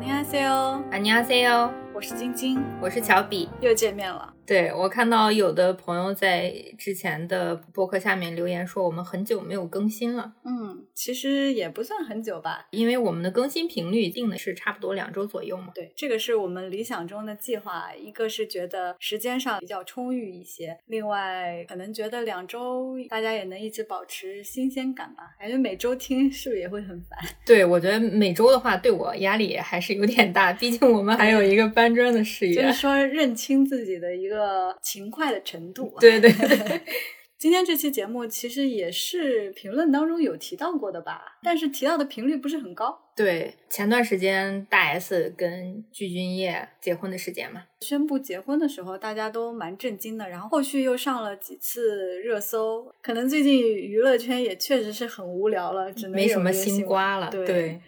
你好，C O， 안녕하세요，我是晶晶，我是乔比。又见面了。对我看到有的朋友在之前的博客下面留言说，我们很久没有更新了，嗯， 其实也不算很久吧。因为我们的更新频率定的是差不多两周左右嘛。对，这个是我们理想中的计划。一个是觉得时间上比较充裕一些，另外可能觉得两周大家也能一直保持新鲜感吧。感觉每周听是不是也会很烦？对，我觉得每周的话对我压力还是有点大，毕竟我们还有一个搬砖的事业。就是说认清自己的一个勤快的程度。对对对。今天这期节目其实也是评论当中有提到过的吧，但是提到的频率不是很高。对，前段时间大 S 跟具俊晔结婚的事件嘛，宣布结婚的时候，大家都蛮震惊的，然后后续又上了几次热搜。可能最近娱乐圈也确实是很无聊了，只能没什么新瓜了。对，对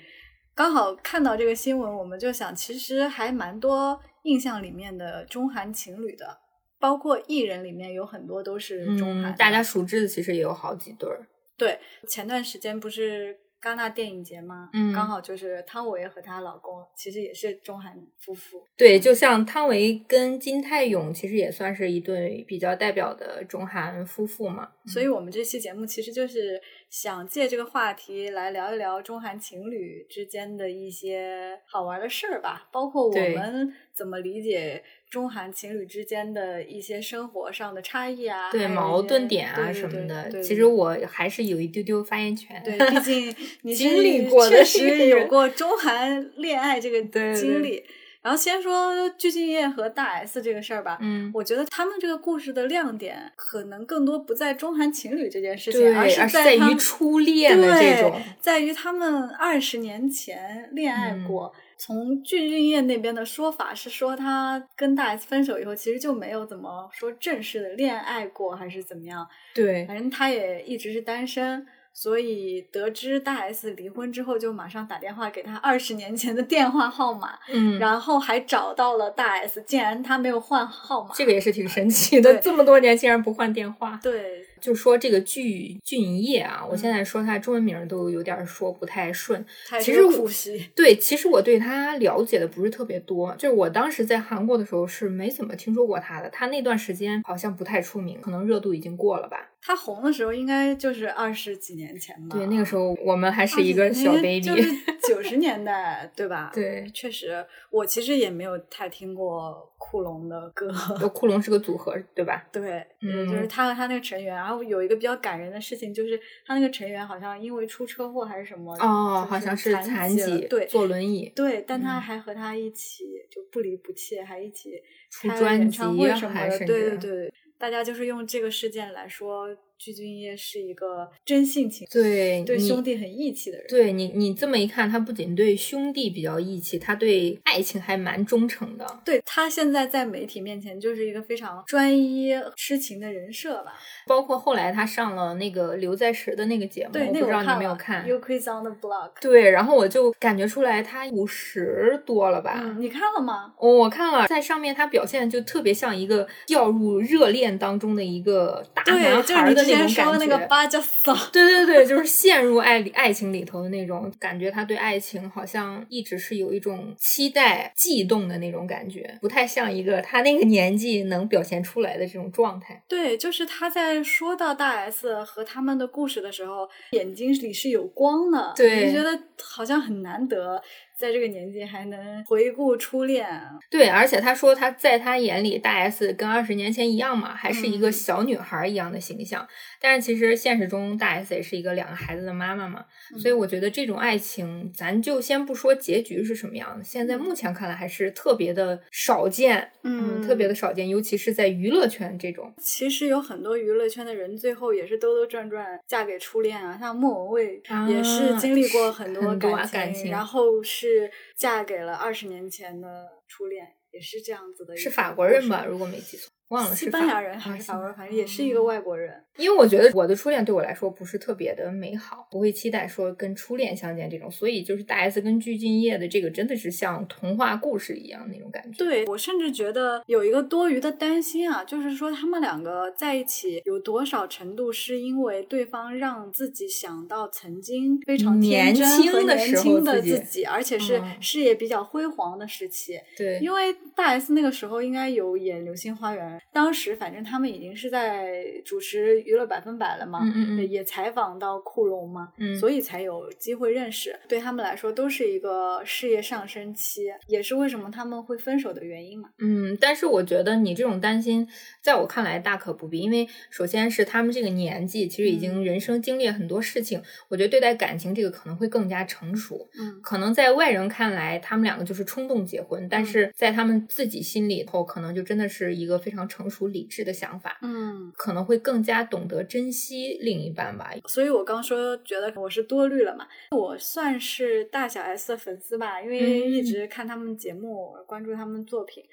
刚好看到这个新闻，我们就想，其实还蛮多印象里面的中韩情侣的，包括艺人里面有很多都是中韩、嗯，大家熟知的其实也有好几对儿。对，前段时间不是戛纳电影节吗？嗯刚好就是汤唯和她老公，其实也是中韩夫妇。对，就像汤唯跟金泰勇，其实也算是一对比较代表的中韩夫妇嘛。所以我们这期节目其实就是想借这个话题来聊一聊中韩情侣之间的一些好玩的事儿吧，包括我们怎么理解中韩情侣之间的一些生活上的差异啊，对矛盾点啊什么的，其实我还是有一丢丢发言权。对，毕竟你是经历过的确实有过中韩恋爱这个对对经历。然后先说鞠婧祎和大 S 这个事儿吧，嗯，我觉得他们这个故事的亮点可能更多不在中韩情侣这件事情，而是在于初恋的这种。对，在于他们二十年前恋爱嗯过。从具俊晔那边的说法是说，他跟大 S 分手以后，其实就没有怎么说正式的恋爱过，还是怎么样？对，反正他也一直是单身。所以得知大 S 离婚之后，就马上打电话给他二十年前的电话号码，嗯，然后还找到了大 S，竟然他没有换号码。这个也是挺神奇 的，这么多年竟然不换电话。对，就说这个具俊晔啊，我现嗯在说他中文名都有点说不太顺。其实我。对，其实我对他了解的不是特别多，就是我当时在韩国的时候是没怎么听说过他的。他那段时间好像不太出名，可能热度已经过了吧。他红的时候应该就是二十几年前吧。对，那个时候我们还是一个小 baby。就是九十年代，对吧？对，确实，我其实也没有太听过库龙的歌。库龙是个组合，对吧？对，嗯就是他和他那个成员，然后有一个比较感人的事情，就是他那个成员好像因为出车祸还是什么，哦，好像是残残疾对坐轮椅。对，但他嗯还和他一起就不离不弃，还一起出专辑什么的。对对对，大家就是用这个事件来说，具俊晔是一个真性情，对对兄弟很义气的人。对你，你这么一看，他不仅对兄弟比较义气，他对爱情还蛮忠诚的。对他现在在媒体面前就是一个非常专一痴情的人设吧。包括后来他上了那个刘在石的那个节目，对，我不知道你有没有看。You Quiz on the Block。对，然后我就感觉出来他五十多了吧。嗯，你看了吗？哦我看了，在上面他表现就特别像一个掉入热恋当中的一个大对，男孩的那种感觉。说那个巴加桑。对对对，就是陷入爱里爱情里头的那种感觉，他对爱情好像一直是有一种期待、悸动的那种感觉，不太像一个他那个年纪能表现出来的这种状态。对，就是他在说到大 S 和他们的故事的时候，眼睛里是有光的，对你觉得好像很难得，在这个年纪还能回顾初恋。对，而且他说他在他眼里，大 S 跟二十年前一样嘛，还是一个嗯小女孩一样的形象。但是其实现实中，大 S 也是一个两个孩子的妈妈嘛，所以我觉得这种爱情，咱就先不说结局是什么样的，现在目前看来还是特别的少见，嗯特别的少见，尤其是在娱乐圈这种。其实有很多娱乐圈的人，最后也是兜兜转转嫁给初恋啊，像莫文蔚也是啊经历过很多感感情然后是嫁给了二十年前的初恋，也是这样子的。是法国人吧？如果没记错。忘了是西班牙人还是法国人，反正也是一个外国人。因为我觉得我的初恋对我来说不是特别的美好，不会期待说跟初恋相见这种，所以就是大 S 跟鞠婧祎的这个真的是像童话故事一样那种感觉。对我甚至觉得有一个多余的担心啊，就是说他们两个在一起有多少程度是因为对方让自己想到曾经非常天真和年轻的自己，而且是事业比较辉煌的时期。对，因为大 S 那个时候应该有演《流星花园》，当时反正他们已经是在主持。娱乐百分百了嘛，嗯也采访到库龙嘛，所以才有机会认识。对他们来说，都是一个事业上升期，也是为什么他们会分手的原因嘛。嗯，但是我觉得你这种担心，在我看来大可不必，因为首先是他们这个年纪，其实已经人生经历了很多事情，我觉得对待感情这个可能会更加成熟。嗯，可能在外人看来，他们两个就是冲动结婚，但是在他们自己心里头，可能就真的是一个非常成熟理智的想法。嗯，可能会更加。懂得珍惜另一半吧，所以我刚说觉得我是多虑了嘛。我算是大小 S 的粉丝吧，因为一直看他们节目，关注他们作品，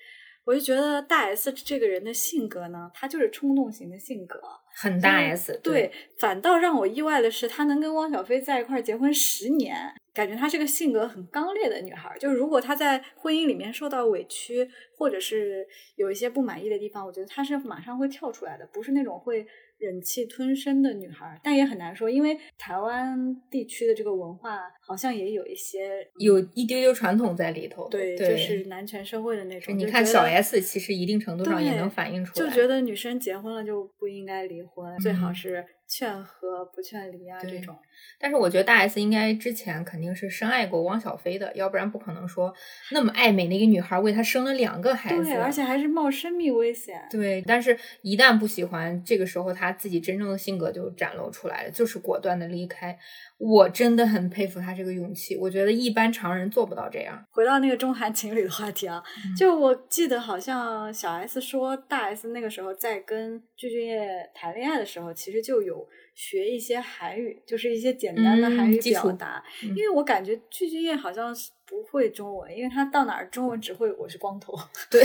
我就觉得大 S 这个人的性格呢，他就是冲动型的性格，很大 S。对，反倒让我意外的是，她能跟汪小菲在一块儿结婚十年。感觉她是个性格很刚烈的女孩，就是如果她在婚姻里面受到委屈，或者是有一些不满意的地方，我觉得她是马上会跳出来的，不是那种会忍气吞声的女孩。但也很难说，因为台湾地区的这个文化好像也有一些有一丢丢传统在里头，对，就是男权社会的那种。你看小 S，其实一定程度上也能反映出来，就觉得女生结婚了就不应该离婚，最好是。劝和不劝离啊，这种。但是我觉得大 S 应该之前肯定是深爱过汪小菲的，要不然不可能说那么爱美的一个女孩为他生了两个孩子，对，而且还是冒生命危险。对，但是一旦不喜欢，这个时候他自己真正的性格就展露出来了，就是果断的离开。我真的很佩服他这个勇气，我觉得一般常人做不到这样。回到那个中韩情侣的话题啊，就我记得好像小 S 说，大 S 那个时候在跟具俊晔谈恋爱的时候，其实就有学一些韩语就是一些简单的韩语表达因为我感觉聚聚宴好像是不会中文因为他到哪儿中文只会我是光头。对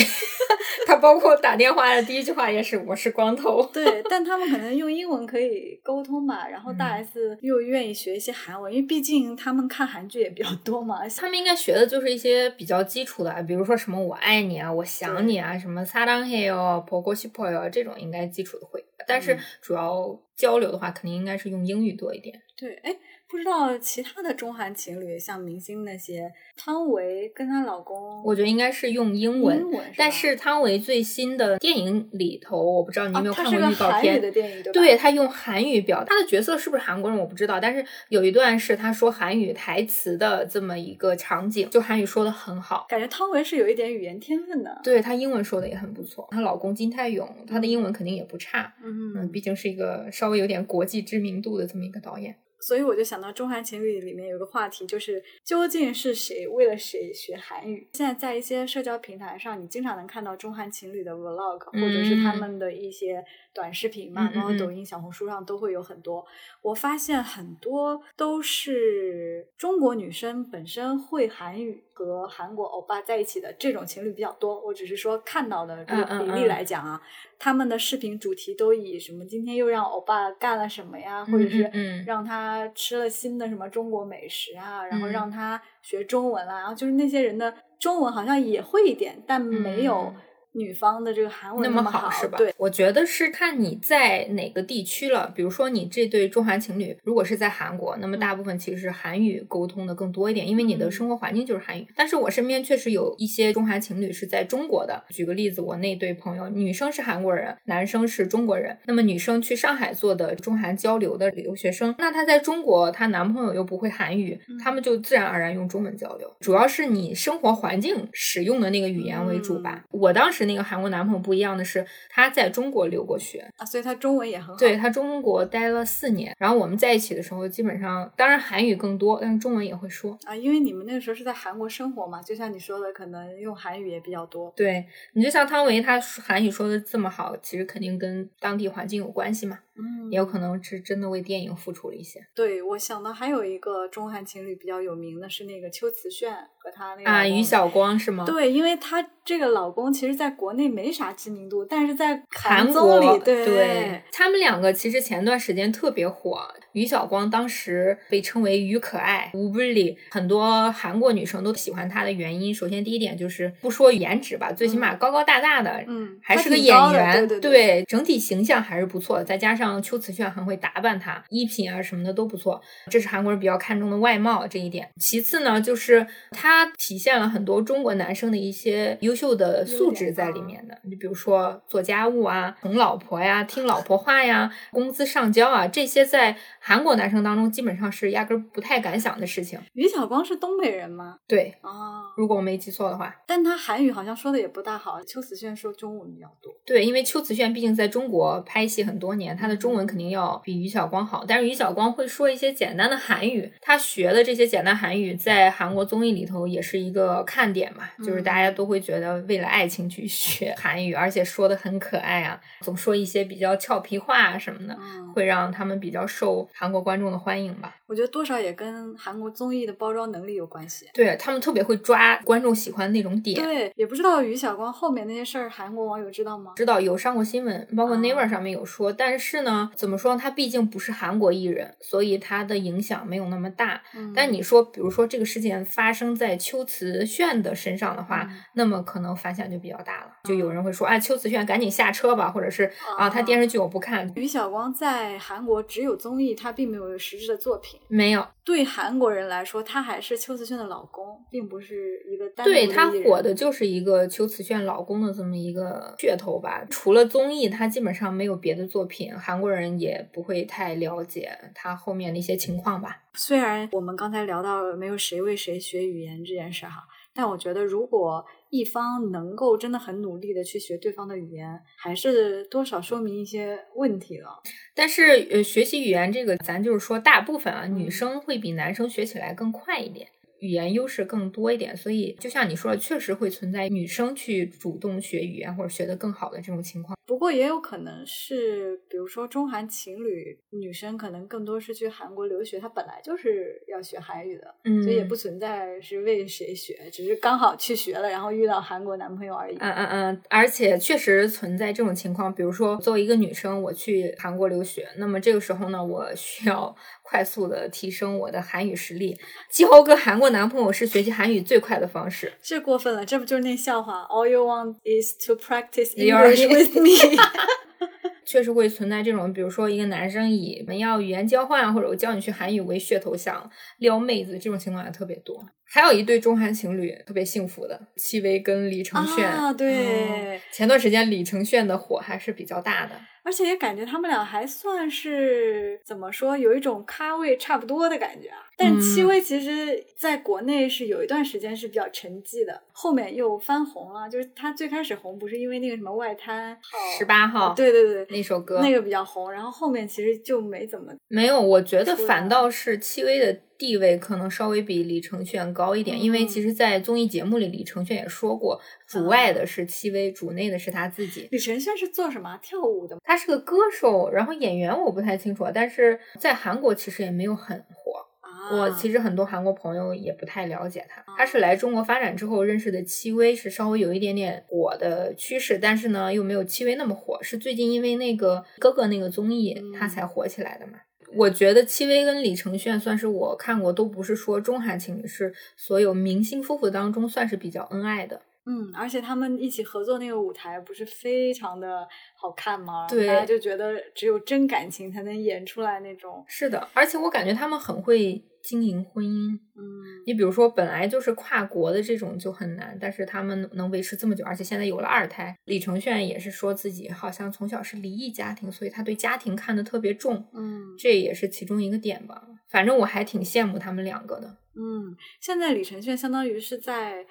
他包括打电话的第一句话也是我是光头。对但他们可能用英文可以沟通吧然后大 s 又愿意学一些韩文因为毕竟他们看韩剧也比较多嘛他们应该学的就是一些比较基础的比如说什么我爱你啊我想你啊什么撒浪嘿哟 pao pao she po 哟这种应该基础的会。但是主要交流的话，肯定应该是用英语多一点。对，哎。不知道其他的中韩情侣，像明星那些，汤唯跟她老公，我觉得应该是用英文。但是汤唯最新的电影里头，我不知道你有没有看过预告片。的电影对对他用韩语表，他的角色是不是韩国人我不知道。但是有一段是他说韩语台词的这么一个场景，就韩语说的很好，感觉汤唯是有一点语言天分的。对她英文说的也很不错。她老公金泰勇，他的英文肯定也不差。嗯嗯，毕竟是一个稍微有点国际知名度的这么一个导演。所以我就想到中韩情侣里面有个话题，就是究竟是谁为了谁学韩语？现在在一些社交平台上，你经常能看到中韩情侣的 vlog，或者是他们的一些短视频嘛，然后抖音、小红书上都会有很多。我发现很多都是中国女生本身会韩语和韩国欧巴在一起的这种情侣比较多。我只是说看到的这个比例来讲啊。他们的视频主题都以什么？今天又让欧巴干了什么呀？或者是让他吃了新的什么中国美食啊？然后让他学中文啦？然后就是那些人的中文好像也会一点，但没有。女方的这个韩文那么好是吧？对，我觉得是看你在哪个地区了。比如说你这对中韩情侣，如果是在韩国，那么大部分其实是韩语沟通的更多一点，因为你的生活环境就是韩语。但是我身边确实有一些中韩情侣是在中国的。举个例子，我那对朋友，女生是韩国人，男生是中国人。那么女生去上海做的中韩交流的留学生，那她在中国，她男朋友又不会韩语，他们就自然而然用中文交流。主要是你生活环境使用的那个语言为主吧。我当时。那个韩国男朋友不一样的是，他在中国留过学啊，所以他中文也很好。对他中国待了四年，然后我们在一起的时候，基本上当然韩语更多，但是中文也会说啊，因为你们那个时候是在韩国生活嘛，就像你说的，可能用韩语也比较多。对你就像汤唯，他韩语说的这么好，其实肯定跟当地环境有关系嘛。嗯，也有可能是真的为电影付出了一些。对，我想到还有一个中韩情侣比较有名的是那个秋瓷炫和她那个啊，于晓光是吗？对，因为她这个老公其实在国内没啥知名度，但是在韩综国里，对他们两个其实前段时间特别火。于晓光当时被称为“于可爱”，吴不里很多韩国女生都喜欢她的原因，首先第一点就是不说颜值吧，最起码高高大大的，嗯，还是个演员，对对整体形象还是不错的。再加上秋瓷炫很会打扮她，衣品啊什么的都不错，这是韩国人比较看重的外貌这一点。其次呢，就是她体现了很多中国男生的一些优秀的素质在里面的。你比如说做家务啊、哄老婆呀、听老婆话呀、工资上交啊，这些在韩国男生当中基本上是压根儿不太敢想的事情。于晓光是东北人吗？对，啊，如果我没记错的话。但他韩语好像说的也不大好，秋瓷炫说中文比较多。对，因为秋瓷炫毕竟在中国拍戏很多年，他的中文肯定要比于晓光好。但是于晓光会说一些简单的韩语，他学的这些简单韩语在韩国综艺里头也是一个看点嘛，就是大家都会觉得为了爱情去学韩语，而且说的很可爱啊，总说一些比较俏皮话啊什么的，嗯，会让他们比较受韩国观众的欢迎吧。我觉得多少也跟韩国综艺的包装能力有关系。对他们特别会抓观众喜欢的那种点。对，也不知道于晓光后面那些事儿，韩国网友知道吗？知道有上过新闻，包括啊 Naver 上面有说，但是呢，怎么说，他毕竟不是韩国艺人，所以他的影响没有那么大。嗯但你说，比如说这个事件发生在秋瓷炫的身上的话，嗯那么可能反响就比较大了。就有人会说，啊，秋瓷炫赶紧下车吧，或者是啊，他电视剧我不看，于晓光在韩国只有综艺，他并没有实质的作品。没有。对韩国人来说，他还是秋瓷炫的老公，并不是一个单独对他火的就是一个秋瓷炫老公的这么一个噱头吧。除了综艺，他基本上没有别的作品，韩国人也不会太了解他后面的一些情况吧。虽然我们刚才聊到没有谁为谁学语言这件事哈，但我觉得如果一方能够真的很努力的去学对方的语言，还是多少说明一些问题了。但是呃，学习语言这个，咱就是说大部分啊，嗯女生会比男生学起来更快一点。语言优势更多一点，所以就像你说的，确实会存在女生去主动学语言或者学得更好的这种情况。不过也有可能是，比如说中韩情侣，女生可能更多是去韩国留学，她本来就是要学韩语的，嗯所以也不存在是为谁学，只是刚好去学了，然后遇到韩国男朋友而已。嗯嗯嗯，而且确实存在这种情况，比如说作为一个女生，我去韩国留学，那么这个时候呢，我需要快速的提升我的韩语实力，季豪跟韩国男朋友是学习韩语最快的方式。这过分了，这不就是那笑话？All you want is to practice English with me。确实会存在这种，比如说一个男生以我们要语言交换或者我教你学韩语为噱头想撩妹子，这种情况也特别多。还有一对中韩情侣特别幸福的，戚薇跟李承铉。啊对嗯前段时间李承铉的火还是比较大的。而且也感觉他们俩还算是怎么说，有一种咖位差不多的感觉啊。但嗯戚薇其实在国内是有一段时间是比较沉寂的，后面又翻红了。就是她最开始红不是因为那个什么外滩号十八号对对对，那首歌那个比较红，然后后面其实就没怎么没有，我觉得反倒是戚薇的地位可能稍微比李承铉高一点，因为嗯其实，在综艺节目里，李承铉也说过，主外的是戚薇，主内的是他自己。李承铉是做什么跳舞的吗？他是个歌手，然后演员我不太清楚，但是在韩国其实也没有很火。啊，我其实很多韩国朋友也不太了解他，他是来中国发展之后认识的戚薇，是稍微有一点点火的趋势，但是呢又没有戚薇那么火，是最近因为那个哥哥那个综艺嗯他才火起来的嘛。我觉得戚薇跟李承铉算是我看过都不是说中韩情侣，是所有明星夫妇当中算是比较恩爱的。嗯，而且他们一起合作那个舞台不是非常的好看吗？对大家就觉得只有真感情才能演出来那种。是的，而且我感觉他们很会经营婚姻。嗯，你比如说，本来就是跨国的这种就很难，但是他们能维持这么久，而且现在有了二胎。李承铉也是说自己好像从小是离异家庭，所以他对家庭看得特别重，嗯这也是其中一个点吧。反正我还挺羡慕他们两个的。嗯，现在李承铉相当于是在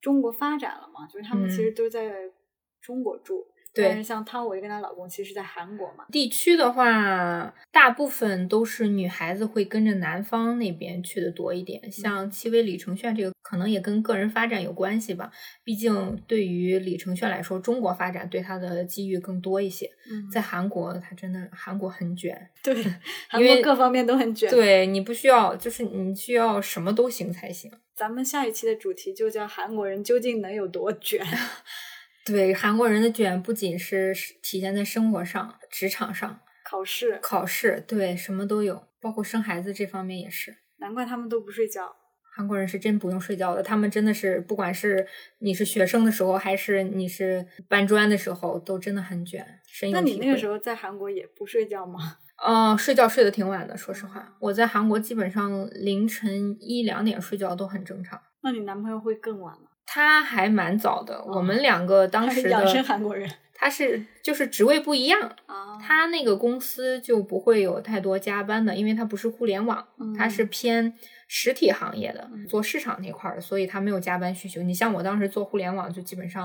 中国发展了嘛，就是他们其实嗯都在中国住。对但是像汤唯跟她老公其实在韩国嘛，地区的话，大部分都是女孩子会跟着男方那边去的多一点。像戚薇、李承铉这个，可能也跟个人发展有关系吧。毕竟对于李承铉来说，中国发展对他的机遇更多一些。嗯在韩国，他真的韩国很卷，对，韩因为国各方面都很卷。，对你不需要，就是你需要什么都行才行。咱们下一期的主题就叫韩国人究竟能有多卷。对韩国人的卷，不仅是体现在生活上、职场上、考试，考试，对什么都有，包括生孩子这方面也是。难怪他们都不睡觉。韩国人是真不用睡觉的，他们真的是不管是你是学生的时候，还是你是搬砖的时候，都真的很卷。深有那你那个时候在韩国也不睡觉吗？呃，睡觉睡得挺晚的，说实话，我在韩国基本上凌晨一两点睡觉都很正常。那你男朋友会更晚吗？他还蛮早的，我们两个当时的他是韩国人他是就是职位不一样，啊他那个公司就不会有太多加班的，因为他不是互联网，他是嗯偏实体行业的，嗯做市场那块儿的，所以他没有加班需求。你像我当时做互联网，就基本上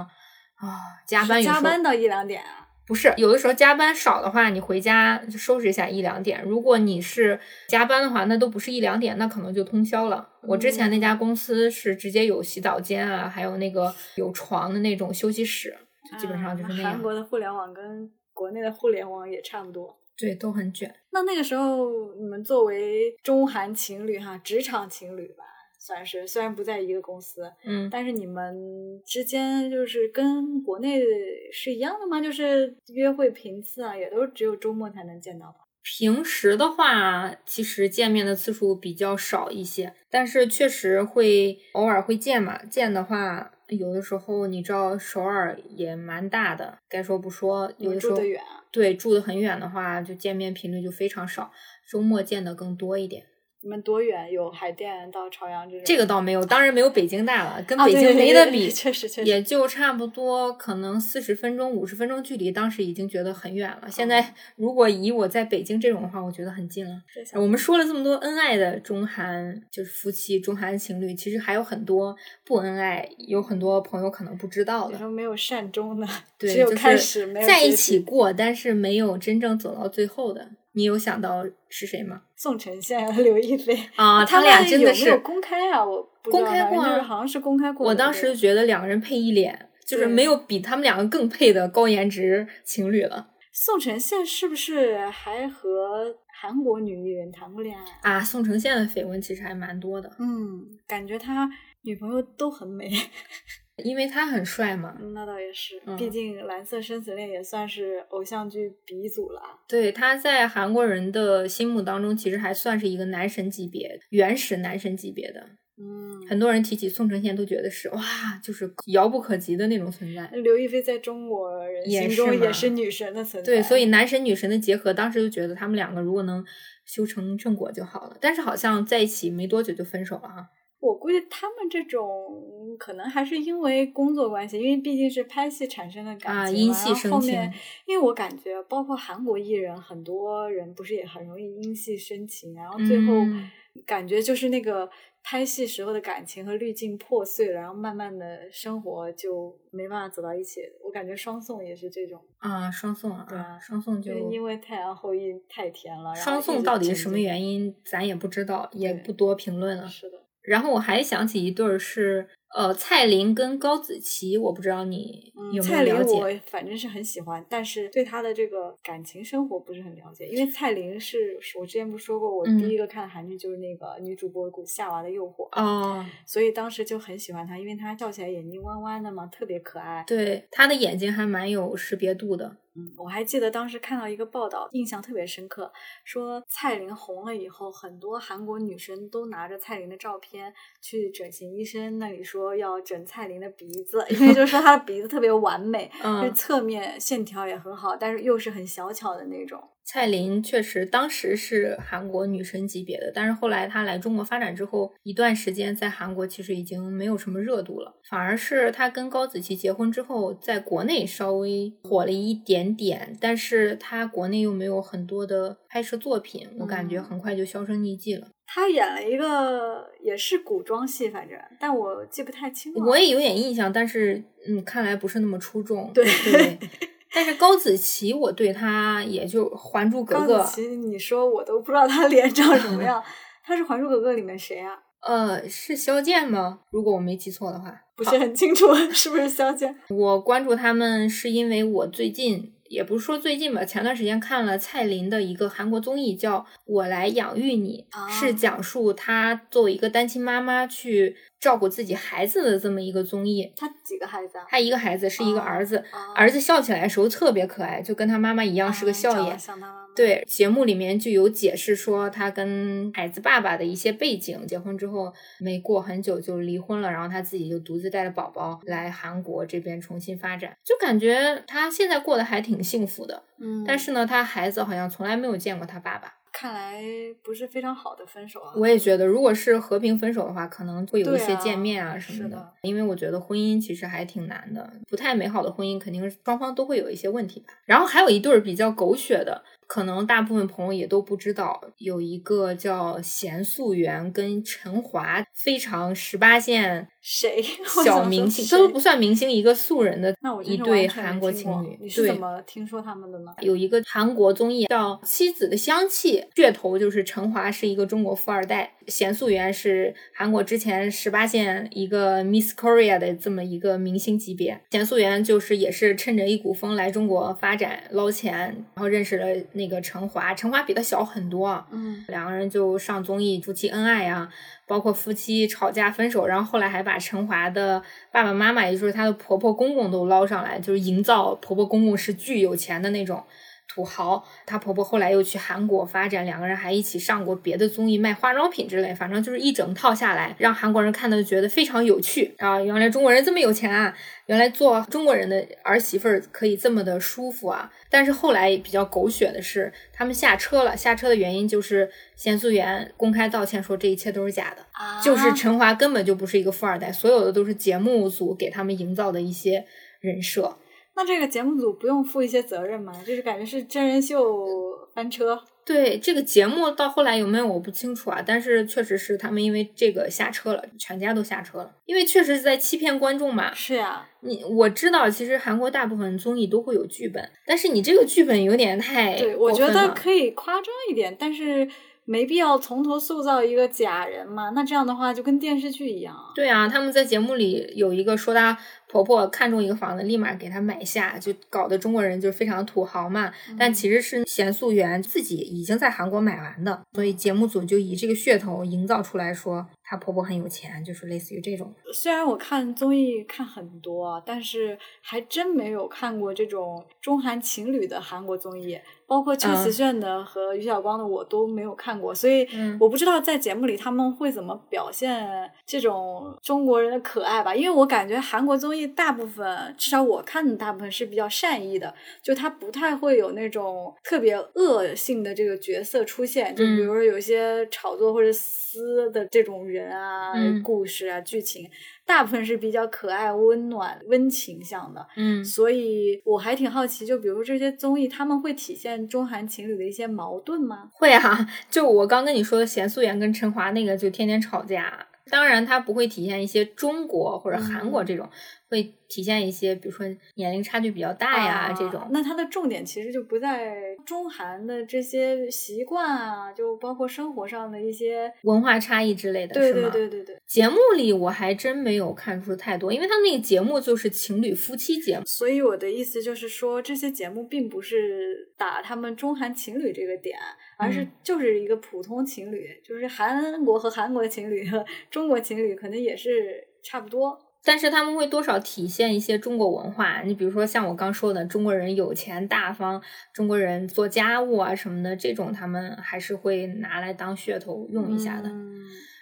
啊加班有加班到一两点啊。不是有的时候加班少的话，你回家就收拾一下一两点。如果你是加班的话，那都不是一两点，那可能就通宵了。我之前那家公司是直接有洗澡间啊，还有那个有床的那种休息室，就基本上就是啊那样。韩国的互联网跟国内的互联网也差不多。对，都很卷。那那个时候，你们作为中韩情侣哈，职场情侣吧，算是虽然不在一个公司，嗯，但是你们之间就是跟国内是一样的吗？就是约会频次啊，也都只有周末才能见到吧？平时的话，其实见面的次数比较少一些，但是确实会偶尔会见嘛。见的话，有的时候你知道首尔也蛮大的，该说不说，有的时候住得远啊？对住得很远的话，就见面频率就非常少，周末见的更多一点。你们多远？有海淀到朝阳这种？这个倒没有，当然没有北京大了，跟啊北京没得比，确实确实也就差不多可能四十分钟、五十分钟距离，当时已经觉得很远了。现哦在如果以我在北京这种的话，我觉得很近了。我们说了这么多恩爱的中韩就是夫妻、中韩情侣，其实还有很多不恩爱，有很多朋友可能不知道的。没有善终的，对，只有开始没有在一。起过，但是没有真正走到最后的。你有想到是谁吗？宋承宪和 刘亦菲啊，他俩真的是有公开啊？我公开过啊就是好像是公开过。我当时觉得两个人配一脸，就是没有比他们两个更配的高颜值情侣了宋承宪是不是还和韩国女艺人谈过恋爱？啊！宋承宪的绯闻其实还蛮多的，嗯，感觉他女朋友都很美。因为他很帅嘛。那倒也是，嗯毕竟《蓝色生死恋》也算是偶像剧鼻祖了。对，他在韩国人的心目当中，其实还算是一个男神级别、原始男神级别的。嗯，很多人提起宋承宪都觉得是哇，就是遥不可及的那种存在。刘亦菲在中国人也是心中也是女神的存在。对，所以男神女神的结合，当时就觉得他们两个如果能修成正果就好了。但是好像在一起没多久就分手了哈。我估计他们这种可能还是因为工作关系，因为毕竟是拍戏产生的感情嘛啊因戏然后后面，因为我感觉包括韩国艺人，很多人不是也很容易因戏生情，然后最后嗯感觉就是那个拍戏时候的感情和滤镜破碎了，然后慢慢的生活就没办法走到一起。我感觉双宋也是这种，啊，双宋啊，对啊双宋就就是因为《太阳后裔》太甜了。双宋到底是什么原因，咱也不知道，也不多评论了。是的，然后我还想起一对儿是呃蔡琳跟高子淇，我不知道你嗯，有没蔡琳有了解？我反正是很喜欢，但是对她的这个感情生活不是很了解。因为蔡琳是是我之前不是说过，我嗯第一个看的韩剧就是那个女主播《夏娃的诱惑》，哦，所以当时就很喜欢她，因为她笑起来眼睛弯弯的嘛，特别可爱。对，她的眼睛还蛮有识别度的。嗯，我还记得当时看到一个报道，印象特别深刻，说蔡琳红了以后，很多韩国女生都拿着蔡琳的照片去整形医生那里说要整蔡琳的鼻子，因为就说她的鼻子特别完美，就是嗯，侧面线条也很好，但是又是很小巧的那种。蔡琳确实当时是韩国女神级别的，但是后来她来中国发展之后，一段时间在韩国其实已经没有什么热度了，反而是她跟高子淇结婚之后，在国内稍微火了一点点，但是她国内又没有很多的拍摄作品，我感觉嗯很快就销声匿迹了。她演了一个也是古装戏，反正但我记不太清了。我也有点印象，但是嗯，看来不是那么出众。对对，但是高子淇，我对他也就《还珠格格》。高子淇，你说我都不知道他脸长什么样。他是《还珠格格》里面谁啊？呃，是萧剑吗？如果我没记错的话，不是很清楚 是不是萧剑。我关注他们是因为我最近，也不是说最近吧，前段时间看了蔡琳的一个韩国综艺，叫《我来养育你》，是讲述她作为一个单亲妈妈去。照顾自己孩子的这么一个综艺，他几个孩子啊？他一个孩子是一个儿子，儿子笑起来的时候特别可爱，就跟他妈妈一样是个笑颜。对，节目里面就有解释说他跟孩子爸爸的一些背景，结婚之后没过很久就离婚了，然后他自己就独自带着宝宝来韩国这边重新发展，就感觉他现在过得还挺幸福的。嗯，但是呢，他孩子好像从来没有见过他爸爸。看来不是非常好的分手啊！我也觉得，如果是和平分手的话，可能会有一些见面啊什么的。因为我觉得婚姻其实还挺难的，不太美好的婚姻，肯定双方都会有一些问题吧。然后还有一对儿比较狗血的。可能大部分朋友也都不知道，有一个叫贤素媛跟陈华，非常十八线谁 小明星，都不算明星，一个素人的一对韩国情侣。你是怎么听说他们的呢？有一个韩国综艺叫《妻子的香气》，噱头就是陈华是一个中国富二代，贤素媛是韩国之前十八线一个 Miss Korea 的这么一个明星级别。贤素媛就是也是趁着一股风来中国发展捞钱，然后认识了那。个陈华，陈华比他小很多，嗯，两个人就上综艺，夫妻恩爱啊，包括夫妻吵架分手，然后后来还把陈华的爸爸妈妈，也就是她的婆婆公公都捞上来，就是营造婆婆公公是巨有钱的那种。土豪，她婆婆后来又去韩国发展，两个人还一起上过别的综艺，卖化妆品之类，反正就是一整套下来，让韩国人看到觉得非常有趣啊！原来中国人这么有钱啊！原来做中国人的儿媳妇儿可以这么的舒服啊！但是后来比较狗血的是，他们下车了，下车的原因就是贤素媛公开道歉说这一切都是假的，就是陈华根本就不是一个富二代，所有的都是节目组给他们营造的一些人设。那这个节目组不用负一些责任吗？就是感觉是真人秀翻车。对这个节目到后来有没有我不清楚啊，但是确实是他们因为这个下车了，全家都下车了，因为确实是在欺骗观众嘛。是呀，你我知道，其实韩国大部分综艺都会有剧本，但是你这个剧本有点太……对，我觉得可以夸张一点，但是。没必要从头塑造一个假人嘛？那这样的话就跟电视剧一样。对啊，他们在节目里有一个说她婆婆看中一个房子，立马给她买下，就搞得中国人就非常土豪嘛。但其实是贤素媛自己已经在韩国买完的，所以节目组就以这个噱头营造出来说她婆婆很有钱，就是类似于这种。虽然我看综艺看很多，但是还真没有看过这种中韩情侣的韩国综艺。包括邱慈炫的和于晓光的我都没有看过，所以我不知道在节目里他们会怎么表现这种中国人的可爱吧。因为我感觉韩国综艺大部分，至少我看的大部分是比较善意的，就他不太会有那种特别恶性的这个角色出现。就比如说有些炒作或者撕的这种人啊、故事啊、剧情。大部分是比较可爱、温暖、温情向的，嗯，所以我还挺好奇，就比如这些综艺，他们会体现中韩情侣的一些矛盾吗？会啊，就我刚跟你说的贤素妍跟陈华那个，就天天吵架。当然，它不会体现一些中国或者韩国这种。会体现一些，比如说年龄差距比较大呀这种。那它的重点其实就不在中韩的这些习惯啊，就包括生活上的一些文化差异之类的，对对对对对。节目里我还真没有看出太多，因为他们那个节目就是情侣夫妻节目。所以我的意思就是说，这些节目并不是打他们中韩情侣这个点，而是就是一个普通情侣，就是韩国和韩国情侣和中国情侣可能也是差不多。但是他们会多少体现一些中国文化，你比如说像我刚说的，中国人有钱大方，中国人做家务啊什么的，这种他们还是会拿来当噱头用一下的。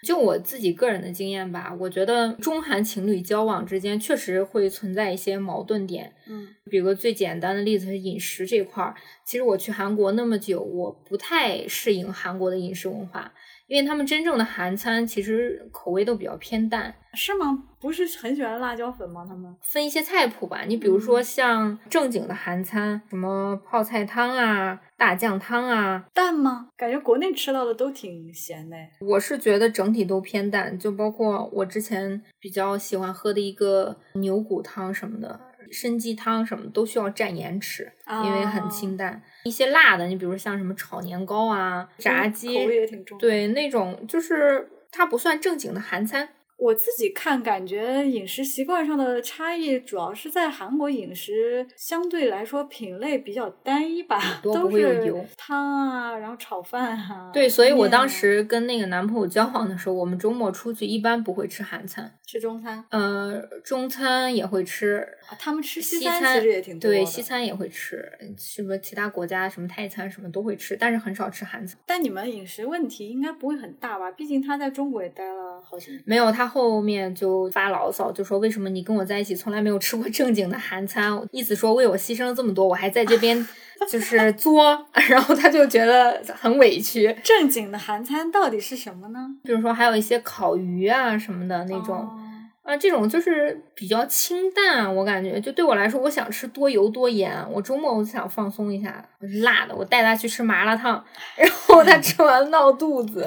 就我自己个人的经验吧，我觉得中韩情侣交往之间确实会存在一些矛盾点。嗯，比如最简单的例子是饮食这块儿，其实我去韩国那么久，我不太适应韩国的饮食文化。因为他们真正的韩餐其实口味都比较偏淡，是吗？不是很喜欢辣椒粉吗？他们分一些菜谱吧，你比如说像正经的韩餐，什么泡菜汤啊、大酱汤啊，淡吗？感觉国内吃到的都挺咸的。我是觉得整体都偏淡，就包括我之前比较喜欢喝的一个牛骨汤什么的。参鸡汤什么都需要蘸盐吃，因为很哦清淡。一些辣的，你比如像什么炒年糕啊、炸鸡，口味也挺重。，对那种就是它不算正经的韩餐。我自己看感觉饮食习惯上的差异，主要是在韩国饮食相对来说品类比较单一吧，都是汤啊，然后炒饭啊。对，所以我当时跟那个男朋友交往的时候，我们周末出去一般不会吃韩餐，吃中餐，呃，中餐也会吃，啊他们吃西餐餐其实也挺多的。对，西餐也会吃，什么其他国家什么泰餐什么都会吃，但是很少吃韩餐。但你们饮食问题应该不会很大吧？毕竟他在中国也待了好几年。没有，他后面就发牢骚，就说为什么你跟我在一起从来没有吃过正经的韩餐，意思说为我牺牲了这么多，我还在这边 就是作，然后他就觉得很委屈。正经的韩餐到底是什么呢？比如说还有一些烤鱼啊什么的那种。哦啊，这种就是比较清淡，我感觉就对我来说，我想吃多油多盐。我周末我就想放松一下，我是辣的，我带他去吃麻辣烫，然后他吃完闹肚子。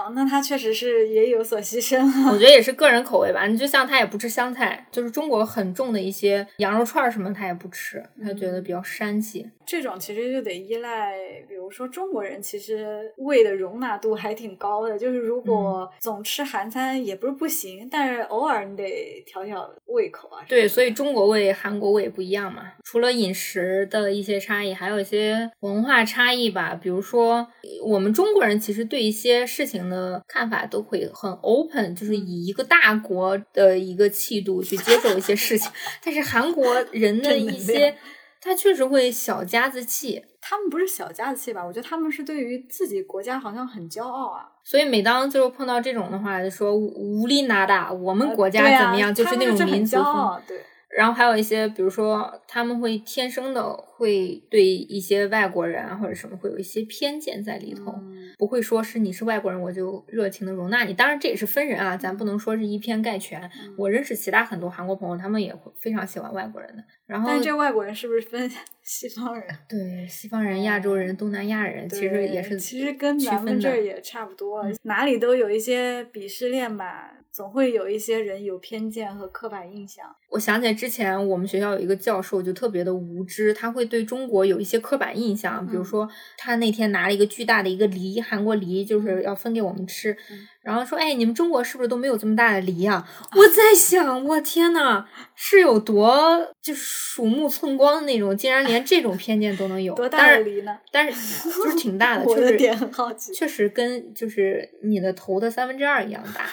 哦，那他确实是也有所牺牲了。我觉得也是个人口味吧。你就像他也不吃香菜，就是中国很重的一些羊肉串儿什么，他也不吃，他觉得比较膻气。这种其实就得依赖，比如说中国人其实胃的容纳度还挺高的，就是如果总吃韩餐也不是不行，但是偶尔你得调调胃口啊。对，所以中国胃、韩国胃不一样嘛。除了饮食的一些差异，还有一些文化差异吧。比如说，我们中国人其实对一些事情的看法都会很 open，就是以一个大国的一个气度去接受一些事情。但是韩国人的一些，他确实会小家子气。他们不是小家子气吧？我觉得他们是对于自己国家好像很骄傲啊。所以每当就是碰到这种的话，就说无力拿大，我们呃国家怎么样，就是那种民族风。骄傲，对。然后还有一些，比如说他们会天生的会对一些外国人啊或者什么会有一些偏见在里头，嗯不会说是你是外国人我就热情的容纳你。当然这也是分人啊，咱不能说是一偏概全。嗯我认识其他很多韩国朋友，他们也会非常喜欢外国人的。然后但是这外国人是不是分 西方人？对西方人、亚洲人、东南亚人，其实也是其实跟区咱们分。这儿也差不多，哪里都有一些鄙视链吧，总会有一些人有偏见和刻板印象。我想起来之前我们学校有一个教授就特别的无知，他会对中国有一些刻板印象，比如嗯说他那天拿了一个巨大的一个梨，韩国梨，就是要分给我们吃，嗯然后说，哎，你们中国是不是都没有这么大的梨啊？我在想，我天呐，是有多就是鼠目寸光的那种，竟然连这种偏见都能有，多大的梨呢？但是就是挺大的，确实点很好奇，确实跟就是你的头的三分之二一样大。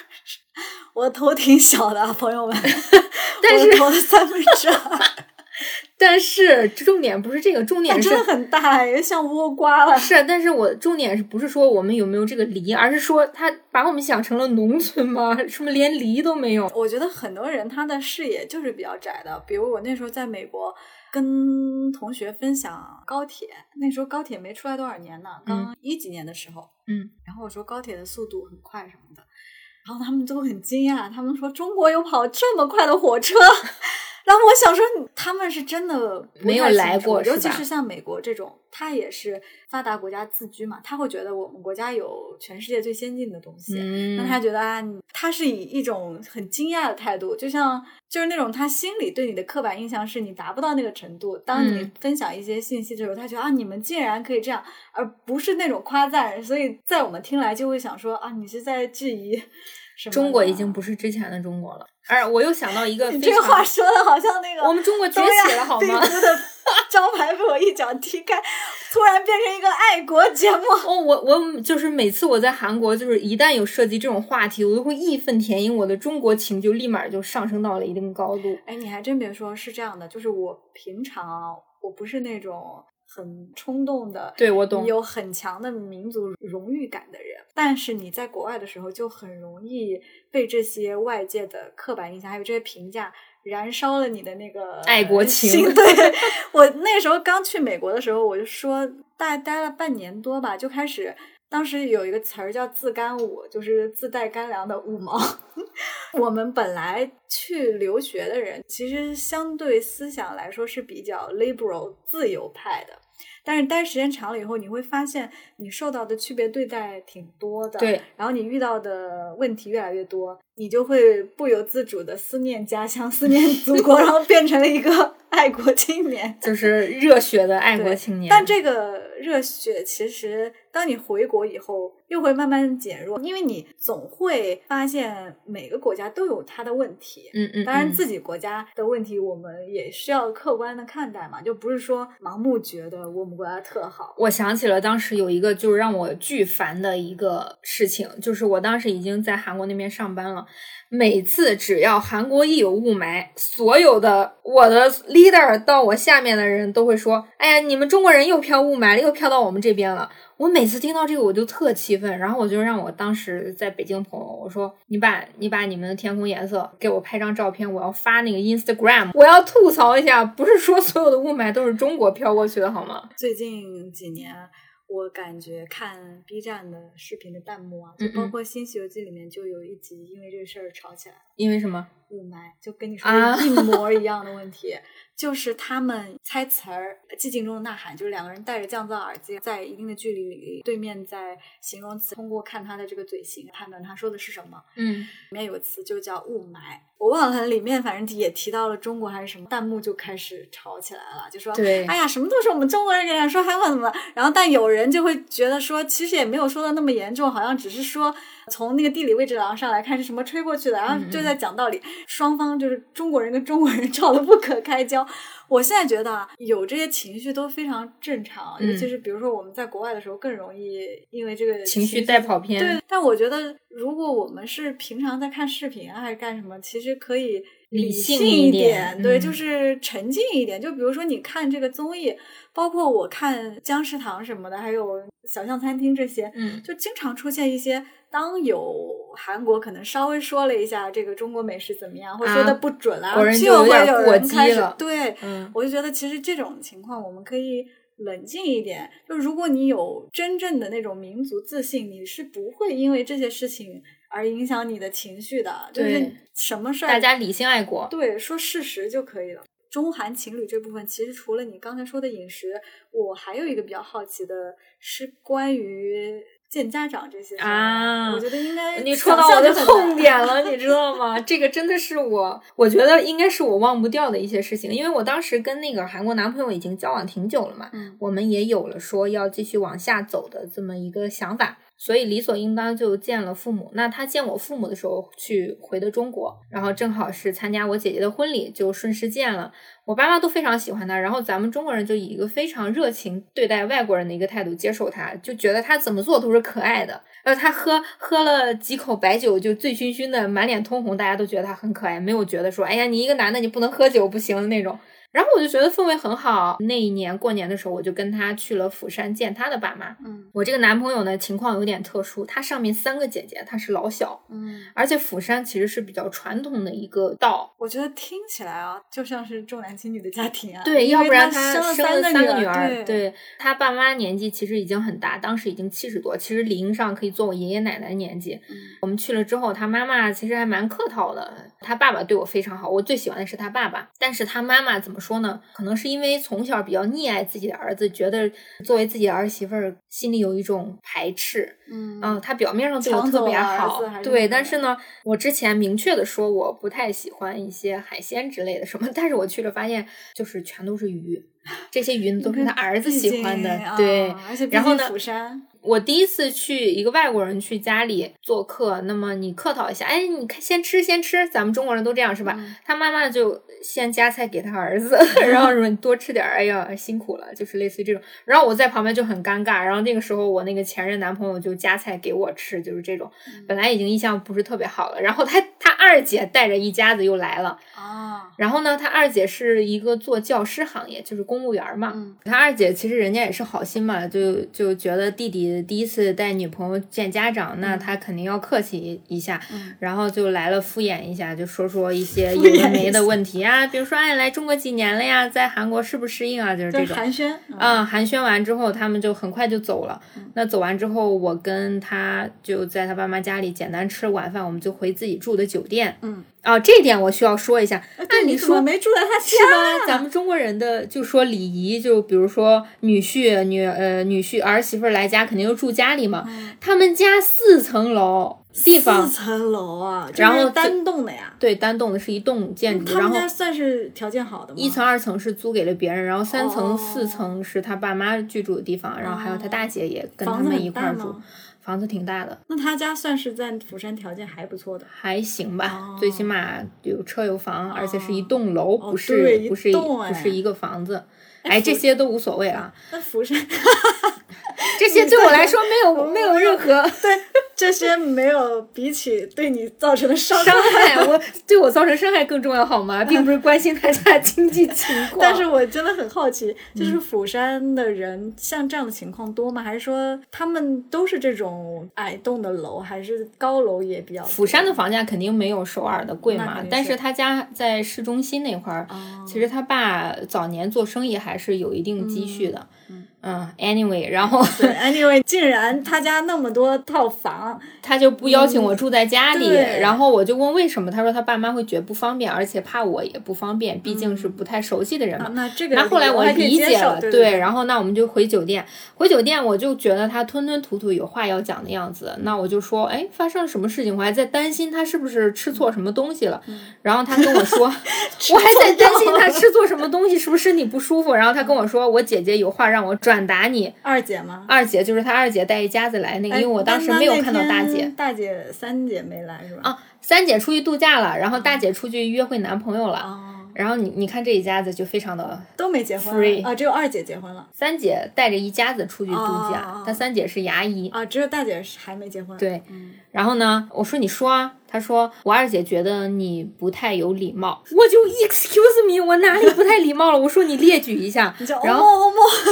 我的头挺小的啊，朋友们，但是头的三分之二，但是重点不是这个，重点是真的很大，也像倭瓜了。是，但是我重点是不是说我们有没有这个梨，而是说他把我们想成了农村吗？什么连梨都没有？我觉得很多人他的视野就是比较窄的，比如我那时候在美国。跟同学分享高铁，那时候高铁没出来多少年呢，刚一几年的时候，嗯，然后我说高铁的速度很快什么的，然后他们都很惊讶，他们说中国有跑这么快的火车，然后我想说他们是真的没有来过尤其是像美国这种，他也是发达国家自居嘛，他会觉得我们国家有全世界最先进的东西，嗯，那他觉得啊，他是以一种很惊讶的态度，就像就是那种他心里对你的刻板印象是你达不到那个程度。当你嗯分享一些信息的时候，他觉得啊，你们竟然可以这样，而不是那种夸赞。所以在我们听来就会想说啊，你是在质疑？中国已经不是之前的中国了。而我又想到一个 你这个，话说的好像那个我们中国崛起了好吗？招牌被我一脚踢开，突然变成一个爱国节目。哦，我我就是每次我在韩国，就是一旦有涉及这种话题，我都会义愤填膺，我的中国情就立马就上升到了一定高度。哎，你还真别说，是这样的，就是我平常啊，我不是那种很冲动的，对我懂，有很强的民族荣誉感的人，但是你在国外的时候，就很容易被这些外界的刻板印象，还有这些评价。燃烧了你的那个爱国情心 对我那时候刚去美国的时候，我就说大概待了半年多吧，就开始当时有一个词儿叫自干五，就是自带干粮的五毛。我们本来去留学的人，其实相对思想来说是比较 liberal 自由派的。但是待时间长了以后，你会发现你受到的区别对待挺多的。对，然后你遇到的问题越来越多，你就会不由自主的思念家乡、思念祖国，然后变成了一个 爱国青年，就是热血的爱国青年。但这个热血其实，当你回国以后，又会慢慢减弱，因为你总会发现每个国家都有它的问题。嗯嗯，当然自己国家的问题，我们也需要客观的看待嘛，就不是说盲目觉得我们国家特好。我想起了当时有一个就是让我巨烦的一个事情，就是我当时已经在韩国那边上班了，每次只要韩国一有雾霾，所有的我的 leader 到我下面的人都会说：“哎呀，你们中国人又飘雾霾了，又飘到我们这边了。”我每次听到这个我就特气愤，然后我就让我当时在北京朋友我说：“你把你把你们的天空颜色给我拍张照片，我要发那个 Instagram，我要吐槽一下，不是说所有的雾霾都是中国飘过去的好吗？”最近几年。我感觉看 B 站的视频的弹幕啊，嗯就包括《新西游记》里面就有一集因为这个事儿吵起来了。因为什么？雾霾就跟你说一模一样的问题，就是他们猜词儿，《寂静中的呐喊》就是两个人戴着降噪耳机，在一定的距离里，对面在形容词，通过看他的这个嘴型判断他说的是什么。嗯，里面有个词就叫雾霾，我忘了里面反正也提到了中国还是什么，弹幕就开始吵起来了，就说对哎呀，什么都是我们中国人给人说韩国怎么，然后但有人就会觉得说，其实也没有说的那么严重，好像只是说从那个地理位置上上来看是什么吹过去的，然后就在讲道理，双方就是中国人跟中国人 吵得不可开交。我现在觉得啊，有这些情绪都非常正常，嗯尤其是比如说我们在国外的时候更容易因为这个情绪带跑偏。对，但我觉得如果我们是平常在看视频啊，还是干什么，其实可以理性性一点，对，就是沉静一点。就比如说你看这个综艺，包括我看姜食堂什么的，还有小象餐厅这些，嗯，就经常出现一些，当有韩国可能稍微说了一下这个中国美食怎么样，或者说的不准啊，就有人开始对，嗯我就觉得其实这种情况我们可以冷静一点。就如果你有真正的那种民族自信，你是不会因为这些事情而影响你的情绪的。就是对什么事儿，大家理性爱国。对说事实就可以了。中韩情侣这部分，其实除了你刚才说的饮食，我还有一个比较好奇的是关于见家长这些啊我觉得应该你戳到我的痛点了，你知道吗？这个真的是我，我觉得应该是我忘不掉的一些事情，因为我当时跟那个韩国男朋友已经交往挺久了嘛，嗯我们也有了说要继续往下走的这么一个想法，所以理所应当就见了父母。那他见我父母的时候去回的中国，然后正好是参加我姐姐的婚礼，就顺势见了。我爸妈都非常喜欢他，然后咱们中国人就以一个非常热情对待外国人的一个态度接受他，就觉得他怎么做都是可爱的。呃，他喝喝了几口白酒就醉醺醺的，满脸通红，大家都觉得他很可爱，没有觉得说，哎呀，你一个男的你不能喝酒不行的那种。然后我就觉得氛围很好。那一年过年的时候，我就跟他去了釜山见他的爸妈。嗯我这个男朋友呢，情况有点特殊，他上面三个姐姐，他是老小，嗯，而且釜山其实是比较传统的一个道，我觉得听起来啊，就像是重男轻女的家庭啊。对，要不然他生了三个女儿。对对他爸妈年纪其实已经很大，当时已经七十多，其实理应上可以做我爷爷奶奶的年纪。嗯我们去了之后，他妈妈其实还蛮客套的，他爸爸对我非常好，我最喜欢的是他爸爸。但是他妈妈怎么说呢？可能是因为从小比较溺爱自己的儿子，觉得作为自己的儿媳妇儿，心里有一种排斥。嗯啊，他表面上对我特别好对，但是呢，我之前明确的说我不太喜欢一些海鲜之类的什么，但是我去了发现，就是全都是鱼，这些鱼都是他儿子喜欢的，对啊。而且然后呢釜山，我第一次去一个外国人去家里做客，那么你客套一下，哎，你看先吃先吃，咱们中国人都这样是吧？嗯他妈妈就先夹菜给他儿子，然后说你多吃点儿，哎呀辛苦了，就是类似于这种。然后我在旁边就很尴尬，然后那个时候我那个前任男朋友就夹菜给我吃，就是这种。嗯本来已经印象不是特别好了，然后他他二姐带着一家子又来了，啊，然后呢，他二姐是一个做教师行业，就是公务员嘛。嗯他二姐其实人家也是好心嘛，就就觉得弟弟第一次带女朋友见家长，那他肯定要客气一下，嗯然后就来了敷衍一下，就说说一些有的没的问题啊，比如说哎来中国几年了呀，在韩国适不适应啊，就是这种。寒暄，嗯嗯，寒暄完之后，他们就很快就走了。那走完之后，我跟他就在他爸妈家里简单吃了晚饭，我们就回自己住的酒店。嗯，哦，这点我需要说一下。按理说没住在他是吧？咱们中国人的就说礼仪，就比如说女婿、女呃女婿儿媳妇来家肯定就住家里嘛。他们家四层楼，地方四层楼啊，然后单栋的呀。对，单栋的是一栋建筑。他们家算是条件好的吗？一层、二层是租给了别人，然后三层、四层是他爸妈居住的地方，然后还有他大姐也跟他们一块住。房子挺大的，那他家算是在釜山条件还不错的，还行吧，最起码有车有房，而且是一栋楼，不是不是不是一个房子，哎，这些都无所谓啊。那釜山。这些对我来说没有 没有任何对这些没有比起对你造成的伤伤害，我对我造成伤害更重要好吗？并不是关心他家经济情况。但是我真的很好奇，就是釜山的人像这样的情况多吗？还是说他们都是这种矮栋的楼，还是高楼也比较？釜山的房价肯定没有首尔的贵嘛，但是他家在市中心那块儿，其实他爸早年做生意还是有一定积蓄的。嗯，anyway，然后，anyway，竟然他家那么多套房，他就不邀请我住在家里，然后我就问为什么，他说他爸妈会觉得不方便，而且怕我也不方便，毕竟是不太熟悉的人嘛。那这个，那后来我理解了，对，然后那我们就回酒店，回酒店我就觉得他吞吞吐吐有话要讲的样子，那我就说，哎，发生了什么事情？我还在担心他是不是吃错什么东西了，然后他跟我说，我还在担心他吃错什么东西，是不是身体不舒服？然后他跟我说，我姐姐有话让我转。转达你二姐吗？二姐就是他二姐带一家子来那个，因为我当时没有看到大姐，大姐三姐没来是吧？啊，三姐出去度假了，然后大姐出去约会男朋友了。然后你你看这一家子就非常的都没结婚啊，只有二姐结婚了。三姐带着一家子出去度假，她三姐是牙医啊，只有大姐还没结婚。对，然后呢，我说你说啊。他说：“我二姐觉得你不太有礼貌。”我就 excuse me，我哪里不太礼貌了？我说你列举一下。然后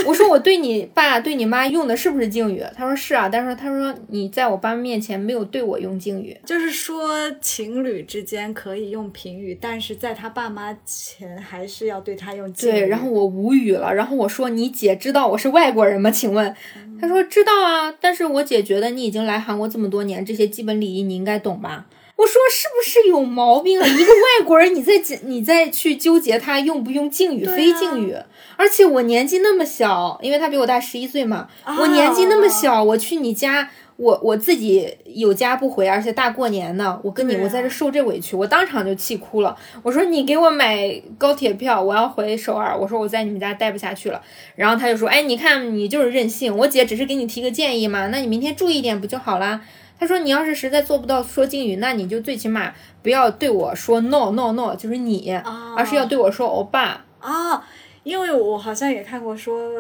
我说我对你爸对你妈用的是不是敬语？他说是啊，但是他说你在我爸面前没有对我用敬语。就是说情侣之间可以用平语，但是在他爸妈前还是要对他用敬语。对，然后我无语了。然后我说你姐知道我是外国人吗？请问？他说知道啊，但是我姐觉得你已经来韩国这么多年，这些基本礼仪你应该懂吧？我说是不是有毛病啊？一个外国人，你在你再去纠结他用不用敬语、非敬语，而且我年纪那么小，因为他比我大十一岁嘛。我年纪那么小，我去你家，我我自己有家不回，而且大过年呢，我跟你我在这受这委屈，我当场就气哭了。我说你给我买高铁票，我要回首尔。我说我在你们家待不下去了。然后他就说，哎，你看你就是任性，我姐只是给你提个建议嘛，那你明天注意点不就好啦？他说：“你要是实在做不到说敬语，那你就最起码不要对我说 no no no，就是你，而是要对我说欧巴啊。”因为我好像也看过说，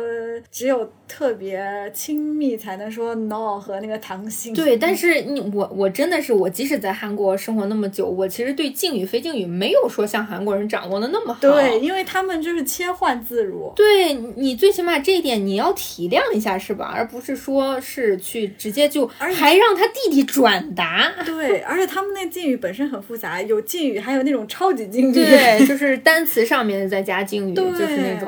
只有特别亲密才能说 no 和那个糖心。对，但是你我我真的是我，即使在韩国生活那么久，我其实对敬语非敬语没有说像韩国人掌握的那么好。对，因为他们就是切换自如。对你最起码这一点你要体谅一下是吧？而不是说是去直接就还让他弟弟转达。对，而且他们那敬语本身很复杂，有敬语，还有那种超级敬语。对，就是单词上面再加敬语，就是那。种，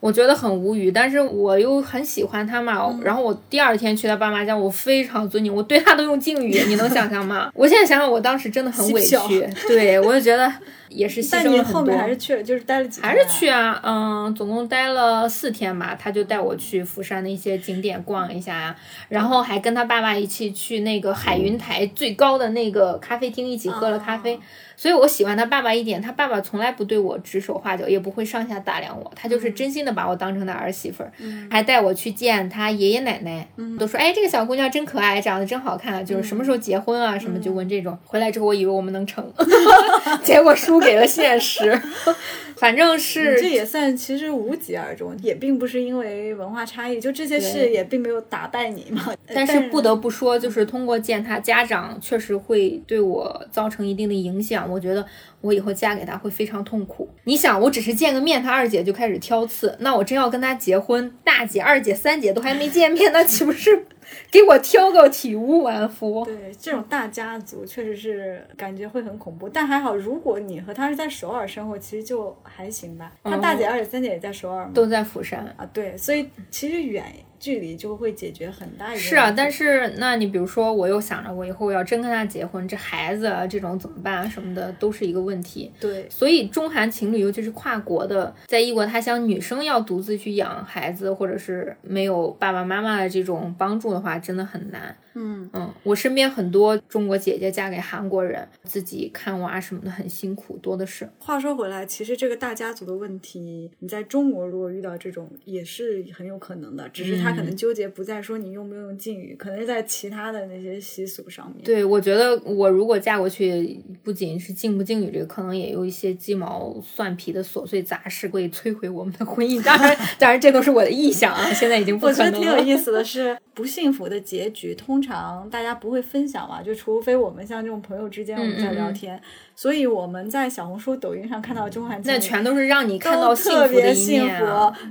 我觉得很无语，但是我又很喜欢他嘛。然后我第二天去他爸妈家，我非常尊敬，我对他都用敬语，你能想象吗？我现在想想，我当时真的很委屈。对，我就觉得。也是牺牲了很多，还是去了，就是待了几，还是去啊，嗯，总共待了四天吧。他就带我去釜山的一些景点逛一下，然后还跟他爸爸一起去那个海云台最高的那个咖啡厅一起喝了咖啡。所以我喜欢他爸爸一点，他爸爸从来不对我指手画脚，也不会上下打量我，他就是真心的把我当成他儿媳妇儿，还带我去见他爷爷奶奶，都说哎这个小姑娘真可爱，长得真好看，就是什么时候结婚啊什么就问这种。回来之后我以为我们能成，结果输。给了现实，反正是这也算其实无疾而终，也并不是因为文化差异，就这些事也并没有打败你嘛。但是不得不说，就是通过见他家长，确实会对我造成一定的影响。我觉得我以后嫁给他会非常痛苦。你想，我只是见个面，他二姐就开始挑刺，那我真要跟他结婚，大姐、二姐、三姐都还没见面，那岂不是给我挑个体无完肤。对，这种大家族确实是感觉会很恐怖，但还好，如果你和他是在首尔生活，其实就还行吧。他大姐、二姐、三姐也在首尔吗？都在釜山啊，对，所以其实远。距离就会解决很大一个是啊，但是那你比如说，我又想着我以后要真跟他结婚，这孩子啊这种怎么办啊什么的，都是一个问题。对，所以中韩情侣，尤其是跨国的，在异国他乡，女生要独自去养孩子，或者是没有爸爸妈妈的这种帮助的话，真的很难。嗯嗯，我身边很多中国姐姐嫁给韩国人，自己看娃什么的很辛苦，多的是。话说回来，其实这个大家族的问题，你在中国如果遇到这种，也是很有可能的，只是他可能纠结不在说你用不用敬语，可能是在其他的那些习俗上面。对，我觉得我如果嫁过去，不仅是敬不敬语这个，可能也有一些鸡毛蒜皮的琐碎杂事会摧毁我们的婚姻。当然，当然这都是我的臆想啊，现在已经不可能了。我觉得挺有意思的是，不幸福的结局通。常大家不会分享嘛？就除非我们像这种朋友之间我们在聊天，所以我们在小红书、抖音上看到中韩，那全都是让你看到特别幸福。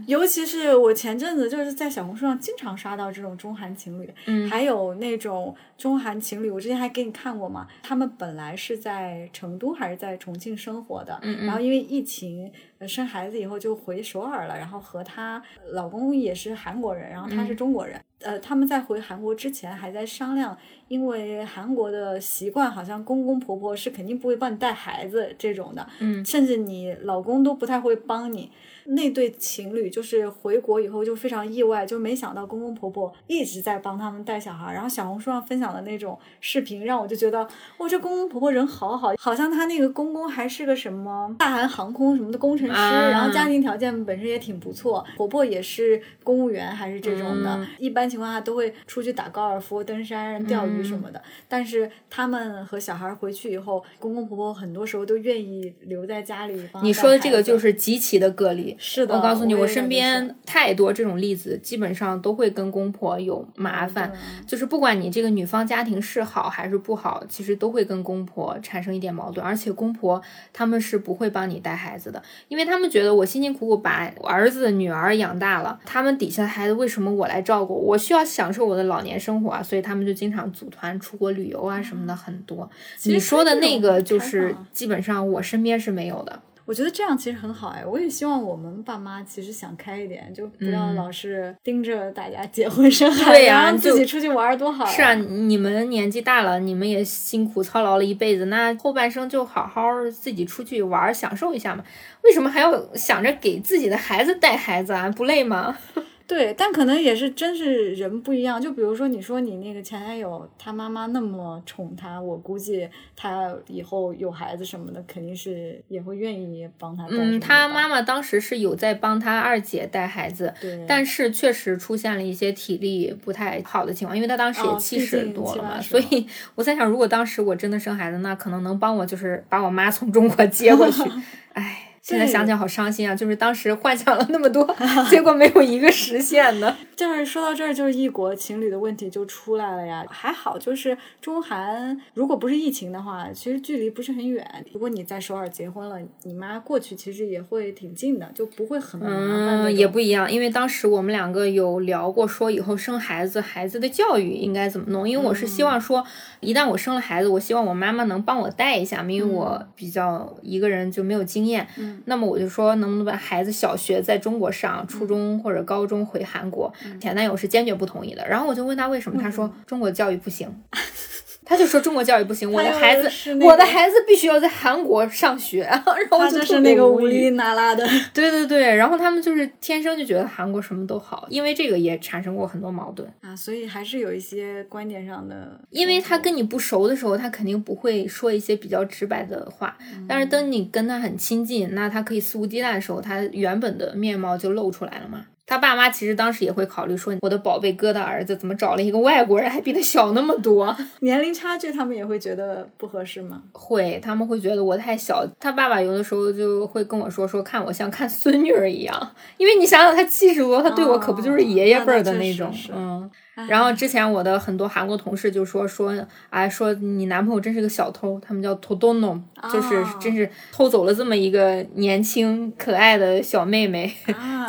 尤其是我前阵子就是在小红书上经常刷到这种中韩情侣，嗯，还有那种中韩情侣，我之前还给你看过嘛。他们本来是在成都还是在重庆生活的，嗯然后因为疫情生孩子以后就回首尔了，然后和她老公也是韩国人，然后她是中国人。呃，他们在回韩国之前还在商量，因为韩国的习惯好像公公婆婆是肯定不会帮你带孩子这种的，嗯，甚至你老公都不太会帮你。那对情侣就是回国以后就非常意外，就没想到公公婆婆一直在帮他们带小孩。然后小红书上分享的那种视频，让我就觉得，哇，这公公婆婆人好好，好像他那个公公还是个什么大韩航空什么的工程师，然后家庭条件本身也挺不错，婆婆也是公务员还是这种的，一般情况下都会出去打高尔夫、登山、钓鱼什么的。但是他们和小孩回去以后，公公婆婆很多时候都愿意留在家里帮。你说的这个就是极其的个例。是的，我告诉你，我身边太多这种例子，基本上都会跟公婆有麻烦。就是不管你这个女方家庭是好还是不好，其实都会跟公婆产生一点矛盾。而且公婆他们是不会帮你带孩子的，因为他们觉得我辛辛苦苦把儿子女儿养大了，他们底下的孩子为什么我来照顾？我需要享受我的老年生活啊，所以他们就经常组团出国旅游啊什么的很多。你说的那个就是基本上我身边是没有的。我觉得这样其实很好哎，我也希望我们爸妈其实想开一点，就不要老是盯着大家结婚生孩子，然后自己出去玩多好。是啊，你们年纪大了，你们也辛苦操劳了一辈子，那后半生就好好自己出去玩，享受一下嘛。为什么还要想着给自己的孩子带孩子啊？不累吗？对，但可能也是真是人不一样。就比如说，你说你那个前男友，他妈妈那么宠他，我估计他以后有孩子什么的，肯定是也会愿意帮他带。嗯，他妈妈当时是有在帮他二姐带孩子，对，但是确实出现了一些体力不太好的情况，因为他当时也七十多了嘛。所以我在想，如果当时我真的生孩子，那可能能帮我就是把我妈从中国接过去。哎。现在想想好伤心啊！就是当时幻想了那么多，结果没有一个实现的。就是说到这儿，就是异国情侣的问题就出来了呀。还好，就是中韩如果不是疫情的话，其实距离不是很远。如果你在首尔结婚了，你妈过去其实也会挺近的，就不会很麻烦。嗯，也不一样，因为当时我们两个有聊过，说以后生孩子，孩子的教育应该怎么弄。因为我是希望说，一旦我生了孩子，我希望我妈妈能帮我带一下，因为我比较一个人就没有经验。嗯。那么我就说，能不能把孩子小学在中国上，初中或者高中回韩国？前男友是坚决不同意的。然后我就问他为什么，他说中国教育不行。他就说中国教育不行，我的孩子，我的孩子必须要在韩国上学。然后就是那个无理拿拉的，对对对。然后他们就是天生就觉得韩国什么都好，因为这个也产生过很多矛盾啊。所以还是有一些观点上的。因为他跟你不熟的时候，他肯定不会说一些比较直白的话。但是等你跟他很亲近，那他可以肆无忌惮的时候，他原本的面貌就露出来了嘛。他爸妈其实当时也会考虑说，我的宝贝哥的儿子怎么找了一个外国人，还比他小那么多，年龄差距，他们也会觉得不合适吗？会，他们会觉得我太小。他爸爸有的时候就会跟我说，说看我像看孙女儿一样，因为你想想，他七十多，他对我可不就是爷爷辈儿的那种，嗯。然后之前我的很多韩国同事就说说，哎，说你男朋友真是个小偷，他们叫偷东农，就是真是偷走了这么一个年轻可爱的小妹妹，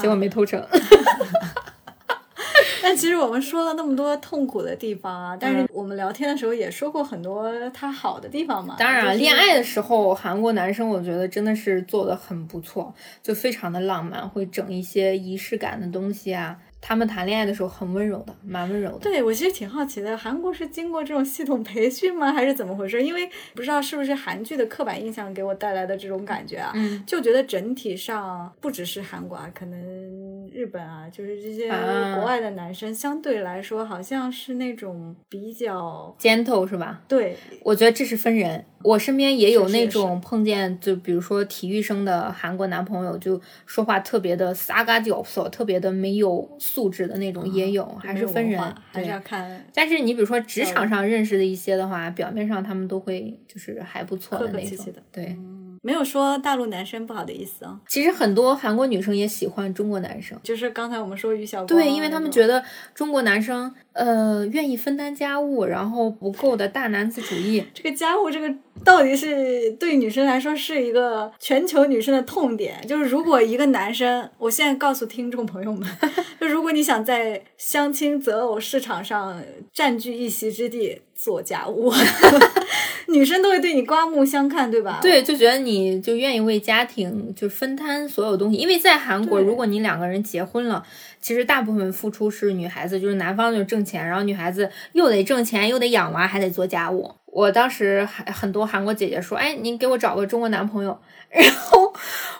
结果没偷成。但 但其实我们说了那么多痛苦的地方啊，但是我们聊天的时候也说过很多他好的地方嘛。当然，就是恋爱的时候，韩国男生我觉得真的是做的很不错，就非常的浪漫，会整一些仪式感的东西啊。他们谈恋爱的时候很温柔的，蛮温柔的。对我其实挺好奇的，韩国是经过这种系统培训吗，还是怎么回事？因为不知道是不是韩剧的刻板印象给我带来的这种感觉啊，嗯就觉得整体上不只是韩国啊，可能日本啊，就是这些啊。国外的男生相对来说好像是那种比较 gentle 是吧？对。我觉得这是分人，我身边也有那种碰见，就比如说体育生的韩国男朋友，就说话特别的撒嘎脚索，特别的没有素质的那种也有，还是分人还是要看。但是你比如说职场上认识的一些的话，表面上他们都会就是还不错的那种客气的，对。没有说大陆男生不好的意思啊，其实很多韩国女生也喜欢中国男生，就是刚才我们说于小光啊对，因为他们觉得得中国男生呃愿意分担家务，然后不够的大男子主义。这个家务这个到底是对女生来说是一个全球女生的痛点，就是如果一个男生，我现在告诉听众朋友们，就如果你想在相亲择偶市场上占据一席之地，做家务，女生都会对你刮目相看，对吧？对，就觉得你就愿意为家庭就分摊所有东西，因为在韩国，如果你两个人结婚了，其实大部分付出是女孩子，就是男方就挣钱，然后女孩子又得挣钱，又得养娃，还得做家务。我当时还很多韩国姐姐说，哎，您给我找个中国男朋友，然后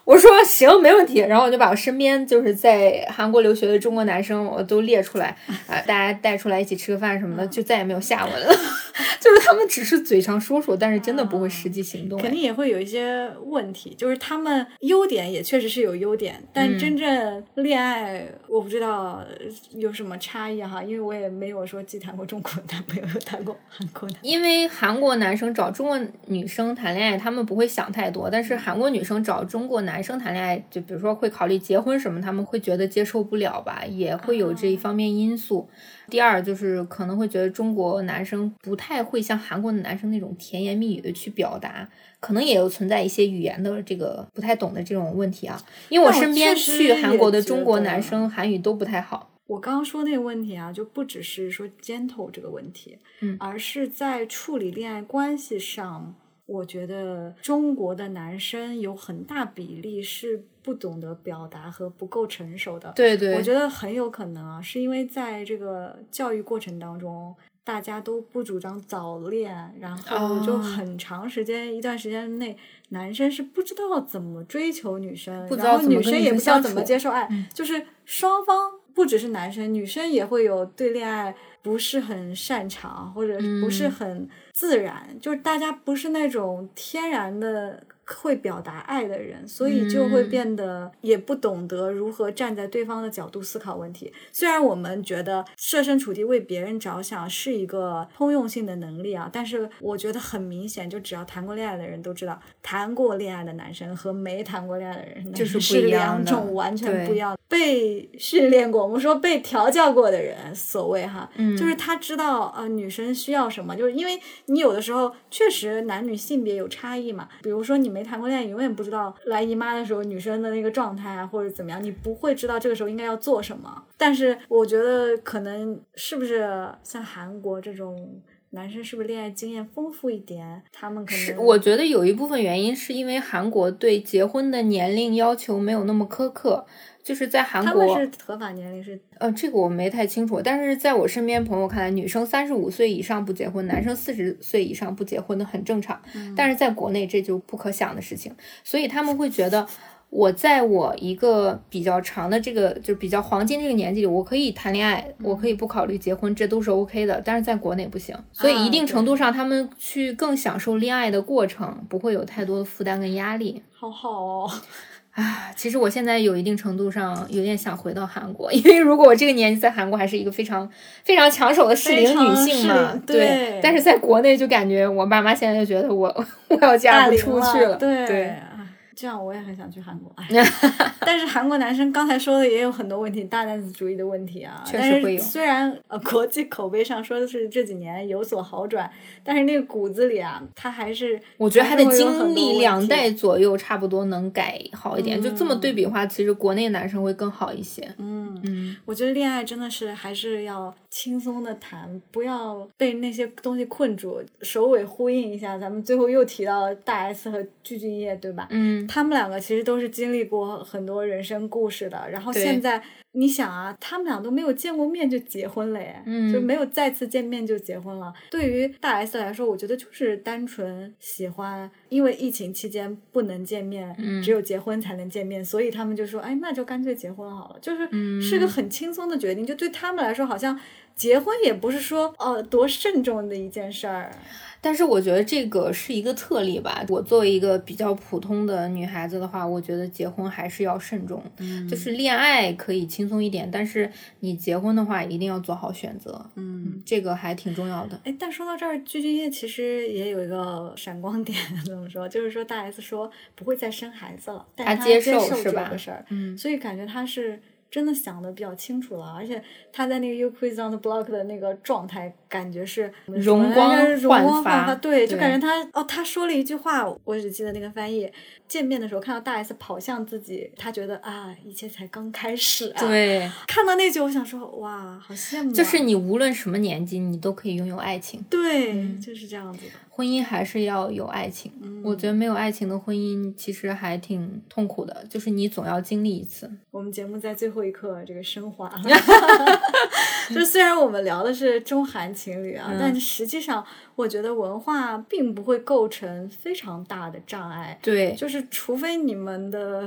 我说行，没问题。然后我就把我身边就是在韩国留学的中国男生我都列出来，啊、大家带出来一起吃个饭什么的，就再也没有下文了。就是他们只是嘴上说说，但是真的不会实际行动。肯定也会有一些问题，就是他们优点也确实是有优点，但嗯真正恋爱，我不知道有什么差异哈，因为我也没有说既谈过中国男朋友，又谈过韩国男。因为韩国男生找中国女生谈恋爱，他们不会想太多，但是韩国女生找中国男生谈恋爱，就比如说会考虑结婚什么，他们会觉得接受不了吧，也会有这一方面因素。第二就是可能会觉得中国男生不太会像韩国的男生那种甜言蜜语的去表达，可能也有存在一些语言的这个不太懂的这种问题啊。因为我身边去韩国的中国男生韩语都不太好。我刚刚说那个问题啊，就不只是说 gentle 这个问题，嗯。而是在处理恋爱关系上，我觉得中国的男生有很大比例是不懂得表达和不够成熟的。对对，我觉得很有可能啊，是因为在这个教育过程当中，大家都不主张早恋，然后就哦。很长时间、一段时间内，男生是不知道怎么追求女生，然后女生也不知道怎么接受爱，嗯。就是双方不只是男生，女生也会有对恋爱不是很擅长或者不是嗯很自然，就是大家不是那种天然的。会表达爱的人，所以就会嗯变得也不懂得如何站在对方的角度思考问题。虽然我们觉得设身处地为别人着想是一个通用性的能力啊，但是我觉得很明显，就只要谈过恋爱的人都知道，谈过恋爱的男生和没谈过恋爱的人就是不是两种完全不一样。被训练过，我们说被调教过的人，所谓哈，嗯就是他知道呃女生需要什么，就是因为你有的时候确实男女性别有差异嘛，比如说你没谈过恋爱，你永远不知道来姨妈的时候女生的那个状态啊，或者怎么样，你不会知道这个时候应该要做什么。但是我觉得可能是不是像韩国这种男生是不是恋爱经验丰富一点，他们可是，能我觉得有一部分原因是因为韩国对结婚的年龄要求没有那么苛刻，就是在韩他们国，是合法年龄是呃，这个我没太清楚，但是在我身边朋友看来，女生三十五岁以上不结婚，男生四十岁以上不结婚的很正常，但是在国内这就不可想的事情，所以他们会觉得。我在我一个比较长的这个就是比较黄金这个年纪里，我可以谈恋爱，我可以不考虑结婚，这都是 OK 的。但是在国内不行，所以一定程度上，他们去更享受恋爱的过程，不会有太多的负担跟压力。好好哦。啊，其实我现在有一定程度上有点想回到韩国，因为如果我这个年纪在韩国还是一个非常非常抢手的适龄女性嘛对但是在国内就感觉我爸妈现在就觉得我 我要嫁不出去了，对这样我也很想去韩国。但是韩国男生刚才说的也有很多问题，大男子主义的问题啊。确实会有。虽然呃国际口碑上说的是这几年有所好转，但是那个骨子里啊，他还是我觉得还得经历两代左右，差不多能改好一点。就这么对比的话，其实国内男生会更好一些。嗯嗯，我觉得恋爱真的是还是要轻松的谈，不要被那些东西困住。首尾呼应一下，咱们最后又提到大 S 和具俊晔，对吧？嗯，他们两个其实都是经历过很多人生故事的。然后现在你想啊，他们俩都没有见过面就结婚了，耶，就没有再次见面就结婚了。对于大 S 来说，我觉得就是单纯喜欢，因为疫情期间不能见面，只有结婚才能见面，所以他们就说，哎，那就干脆结婚好了，就是是个很轻松的决定。就对他们来说，好像结婚也不是说哦多慎重的一件事儿。但是我觉得这个是一个特例吧。我作为一个比较普通的女孩子的话，我觉得结婚还是要慎重。嗯，就是恋爱可以轻松一点，但是你结婚的话一定要做好选择。嗯，这个还挺重要的。哎，但说到这儿，具俊晔其实也有一个闪光点，怎么说？就是说大 S 说不会再生孩子了，她接受是吧？这个事儿，嗯，所以感觉她是。真的想的比较清楚了，而且他在那个 You Quiz on the Block 的那个状态，感觉是容光容光焕发，对，就感觉他哦，他说了一句话，我只记得那个翻译。见面的时候看到大 S 跑向自己，他觉得啊，一切才刚开始啊。对，看到那句，我想说，哇，好羡慕。就是你无论什么年纪，你都可以拥有爱情。对，就是这样子的。婚姻还是要有爱情，我觉得没有爱情的婚姻其实还挺痛苦的，就是你总要经历一次。我们节目在最后一刻这个升华了，就虽然我们聊的是中韩情侣啊，但实际上。我觉得文化并不会构成非常大的障碍，对，就是除非你们的，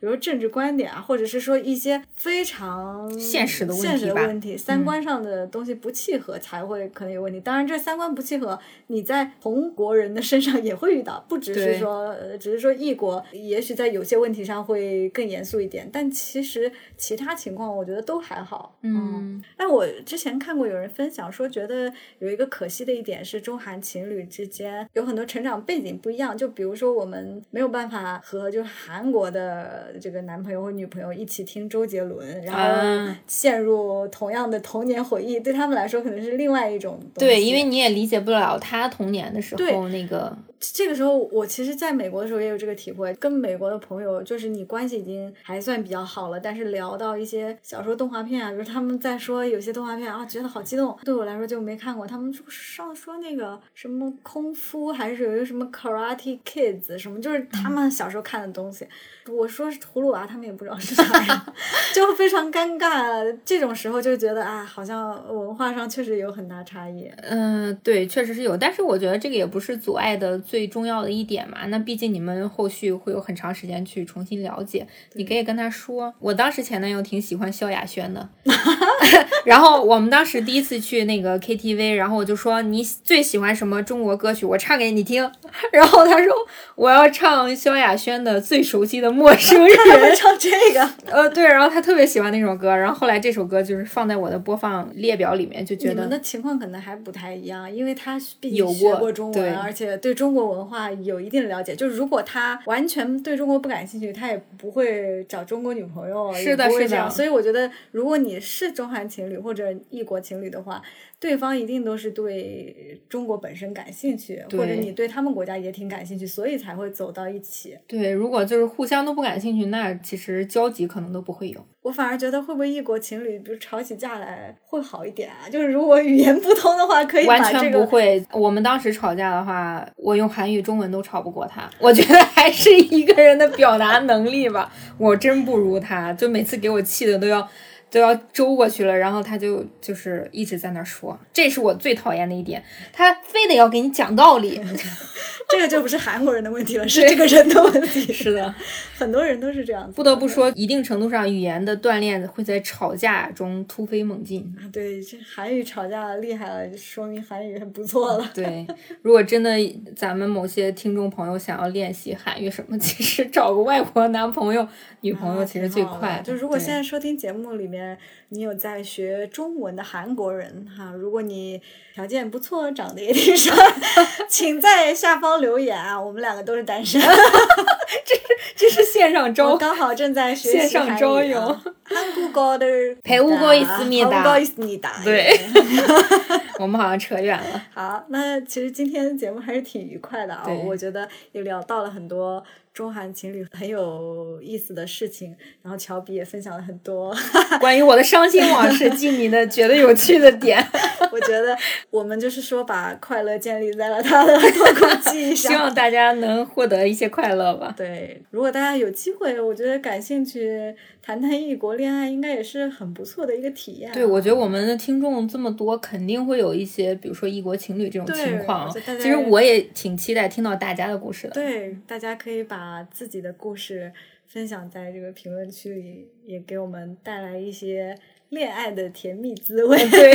比如政治观点啊，或者是说一些非常现实的现实的问题、三观上的东西不契合，才会可能有问题。当然，这三观不契合，你在同国人的身上也会遇到，不只是说，呃，只是说异国，也许在有些问题上会更严肃一点，但其实其他情况我觉得都还好。嗯，但我之前看过有人分享说，觉得有一个可惜的一点是。中韩情侣之间有很多成长背景不一样，就比如说我们没有办法和就是韩国的这个男朋友或女朋友一起听周杰伦，然后陷入同样的童年回忆，对他们来说可能是另外一种。对，因为你也理解不了他童年的时候那个。这个时候，我其实在美国的时候也有这个体会，跟美国的朋友就是你关系已经还算比较好了，但是聊到一些小说、动画片啊，比如他们在说有些动画片啊，觉得好激动，对我来说就没看过。他们上说那个什么空夫，还是有一个什么 Karate Kids 什么，就是他们小时候看的东西。我说是葫芦娃，他们也不知道是啥呀，就非常尴尬。这种时候就觉得啊，好像文化上确实有很大差异。嗯，对，确实是有，但是我觉得这个也不是阻碍的最重要的一点嘛。那毕竟你们后续会有很长时间去重新了解，你可以跟他说。我当时前男友挺喜欢萧亚轩的，然后我们当时第一次去那个 KTV，然后我就说你最喜欢什么中国歌曲，我唱给你听。然后他说我要唱萧亚轩的《最熟悉的》。陌生人 唱这个，呃，对，然后他特别喜欢那首歌，然后后来这首歌就是放在我的播放列表里面，就觉得你们的情况可能还不太一样，因为他毕竟学过中文，而且对中国文化有一定的了解。就是如果他完全对中国不感兴趣，他也不会找中国女朋友，是的，是的。所以我觉得，如果你是中韩情侣或者异国情侣的话。对方一定都是对中国本身感兴趣，或者你对他们国家也挺感兴趣，所以才会走到一起。对，如果就是互相都不感兴趣，那其实交集可能都不会有。我反而觉得会不会异国情侣，比如吵起架来会好一点啊？就是如果语言不通的话，可以完全不会。我们当时吵架的话，我用韩语、中文都吵不过他。我觉得还是一个人的表达能力吧，我真不如他，就每次给我气的都要。都要周过去了，然后他就就是一直在那说，这是我最讨厌的一点，他非得要给你讲道理，这个就不是韩国人的问题了，是这个人的问题。是的，很多人都是这样子。不得不说，一定程度上，语言的锻炼会在吵架中突飞猛进。啊，对，这韩语吵架厉害了，说明韩语很不错了。对，如果真的咱们某些听众朋友想要练习韩语什么，其实找个外国男朋友、女朋友其实最快。就如果现在收听节目里面。你有在学中文的韩国人哈？如果你条件不错，长得也挺帅，请在下方留言啊！我们两个都是单身，这是这是线上招，刚好正在学习线上招友。韩国高的陪我过一思密达，过一思你达。对，我们好像扯远了。好，那其实今天节目还是挺愉快的啊，我觉得也聊到了很多。中韩情侣很有意思的事情，然后乔比也分享了很多 关于我的伤心往事，记你的觉得有趣的点。我觉得我们就是说把快乐建立在了他的痛苦记忆上，希望大家能获得一些快乐吧。对，如果大家有机会，我觉得感兴趣谈谈异国恋爱，应该也是很不错的一个体验。对，我觉得我们的听众这么多，肯定会有一些，比如说异国情侣这种情况。其实我也挺期待听到大家的故事的。对，大家可以把。把自己的故事分享在这个评论区里，也给我们带来一些恋爱的甜蜜滋味。对，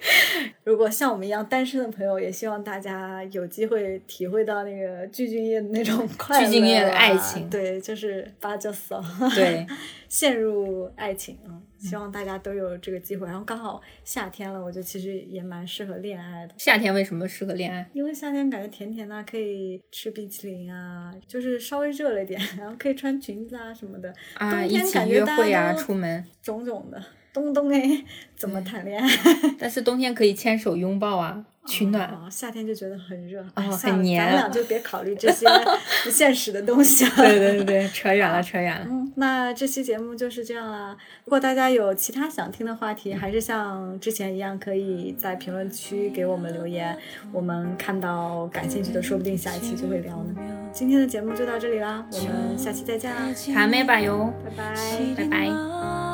如果像我们一样单身的朋友，也希望大家有机会体会到那个鞠俊晔的那种 快乐。的爱情，对，就是八九骚，对，陷入爱情啊。希望大家都有这个机会，然后刚好夏天了，我觉得其实也蛮适合恋爱的。夏天为什么适合恋爱？因为夏天感觉甜甜的，可以吃冰淇淋啊，就是稍微热了一点，然后可以穿裙子啊什么的。啊，一起约会啊，出门，种种的。冬冬哎，怎么谈恋爱？但是冬天可以牵手拥抱啊。取暖，夏天就觉得很热，哦，很黏。咱俩就别考虑这些 不现实的东西了。对对对对，扯远了，扯远了。嗯，那这期节目就是这样啦。如果大家有其他想听的话题，还是像之前一样，可以在评论区给我们留言，我们看到感兴趣的，说不定下一期就会聊呢。今天的节目就到这里啦，我们下期再见啦，卡美吧哟，拜拜，拜拜。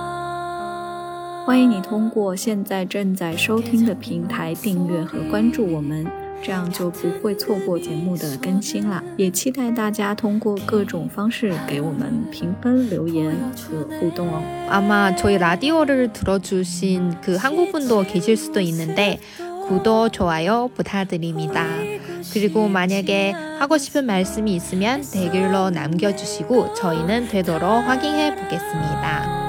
欢迎你通过现在正在收听的平台订阅和关注我们，这样就不会错过节目的更新啦。也期待大家通过各种方式给我们评分、留言和互动哦。아마저희라디오를들어주신그한국분도계실수도있는데구독좋아요부탁드립니다그리고만약에하고싶은말씀이있으면댓글로남겨주시고저희는되도록확인해보겠습니다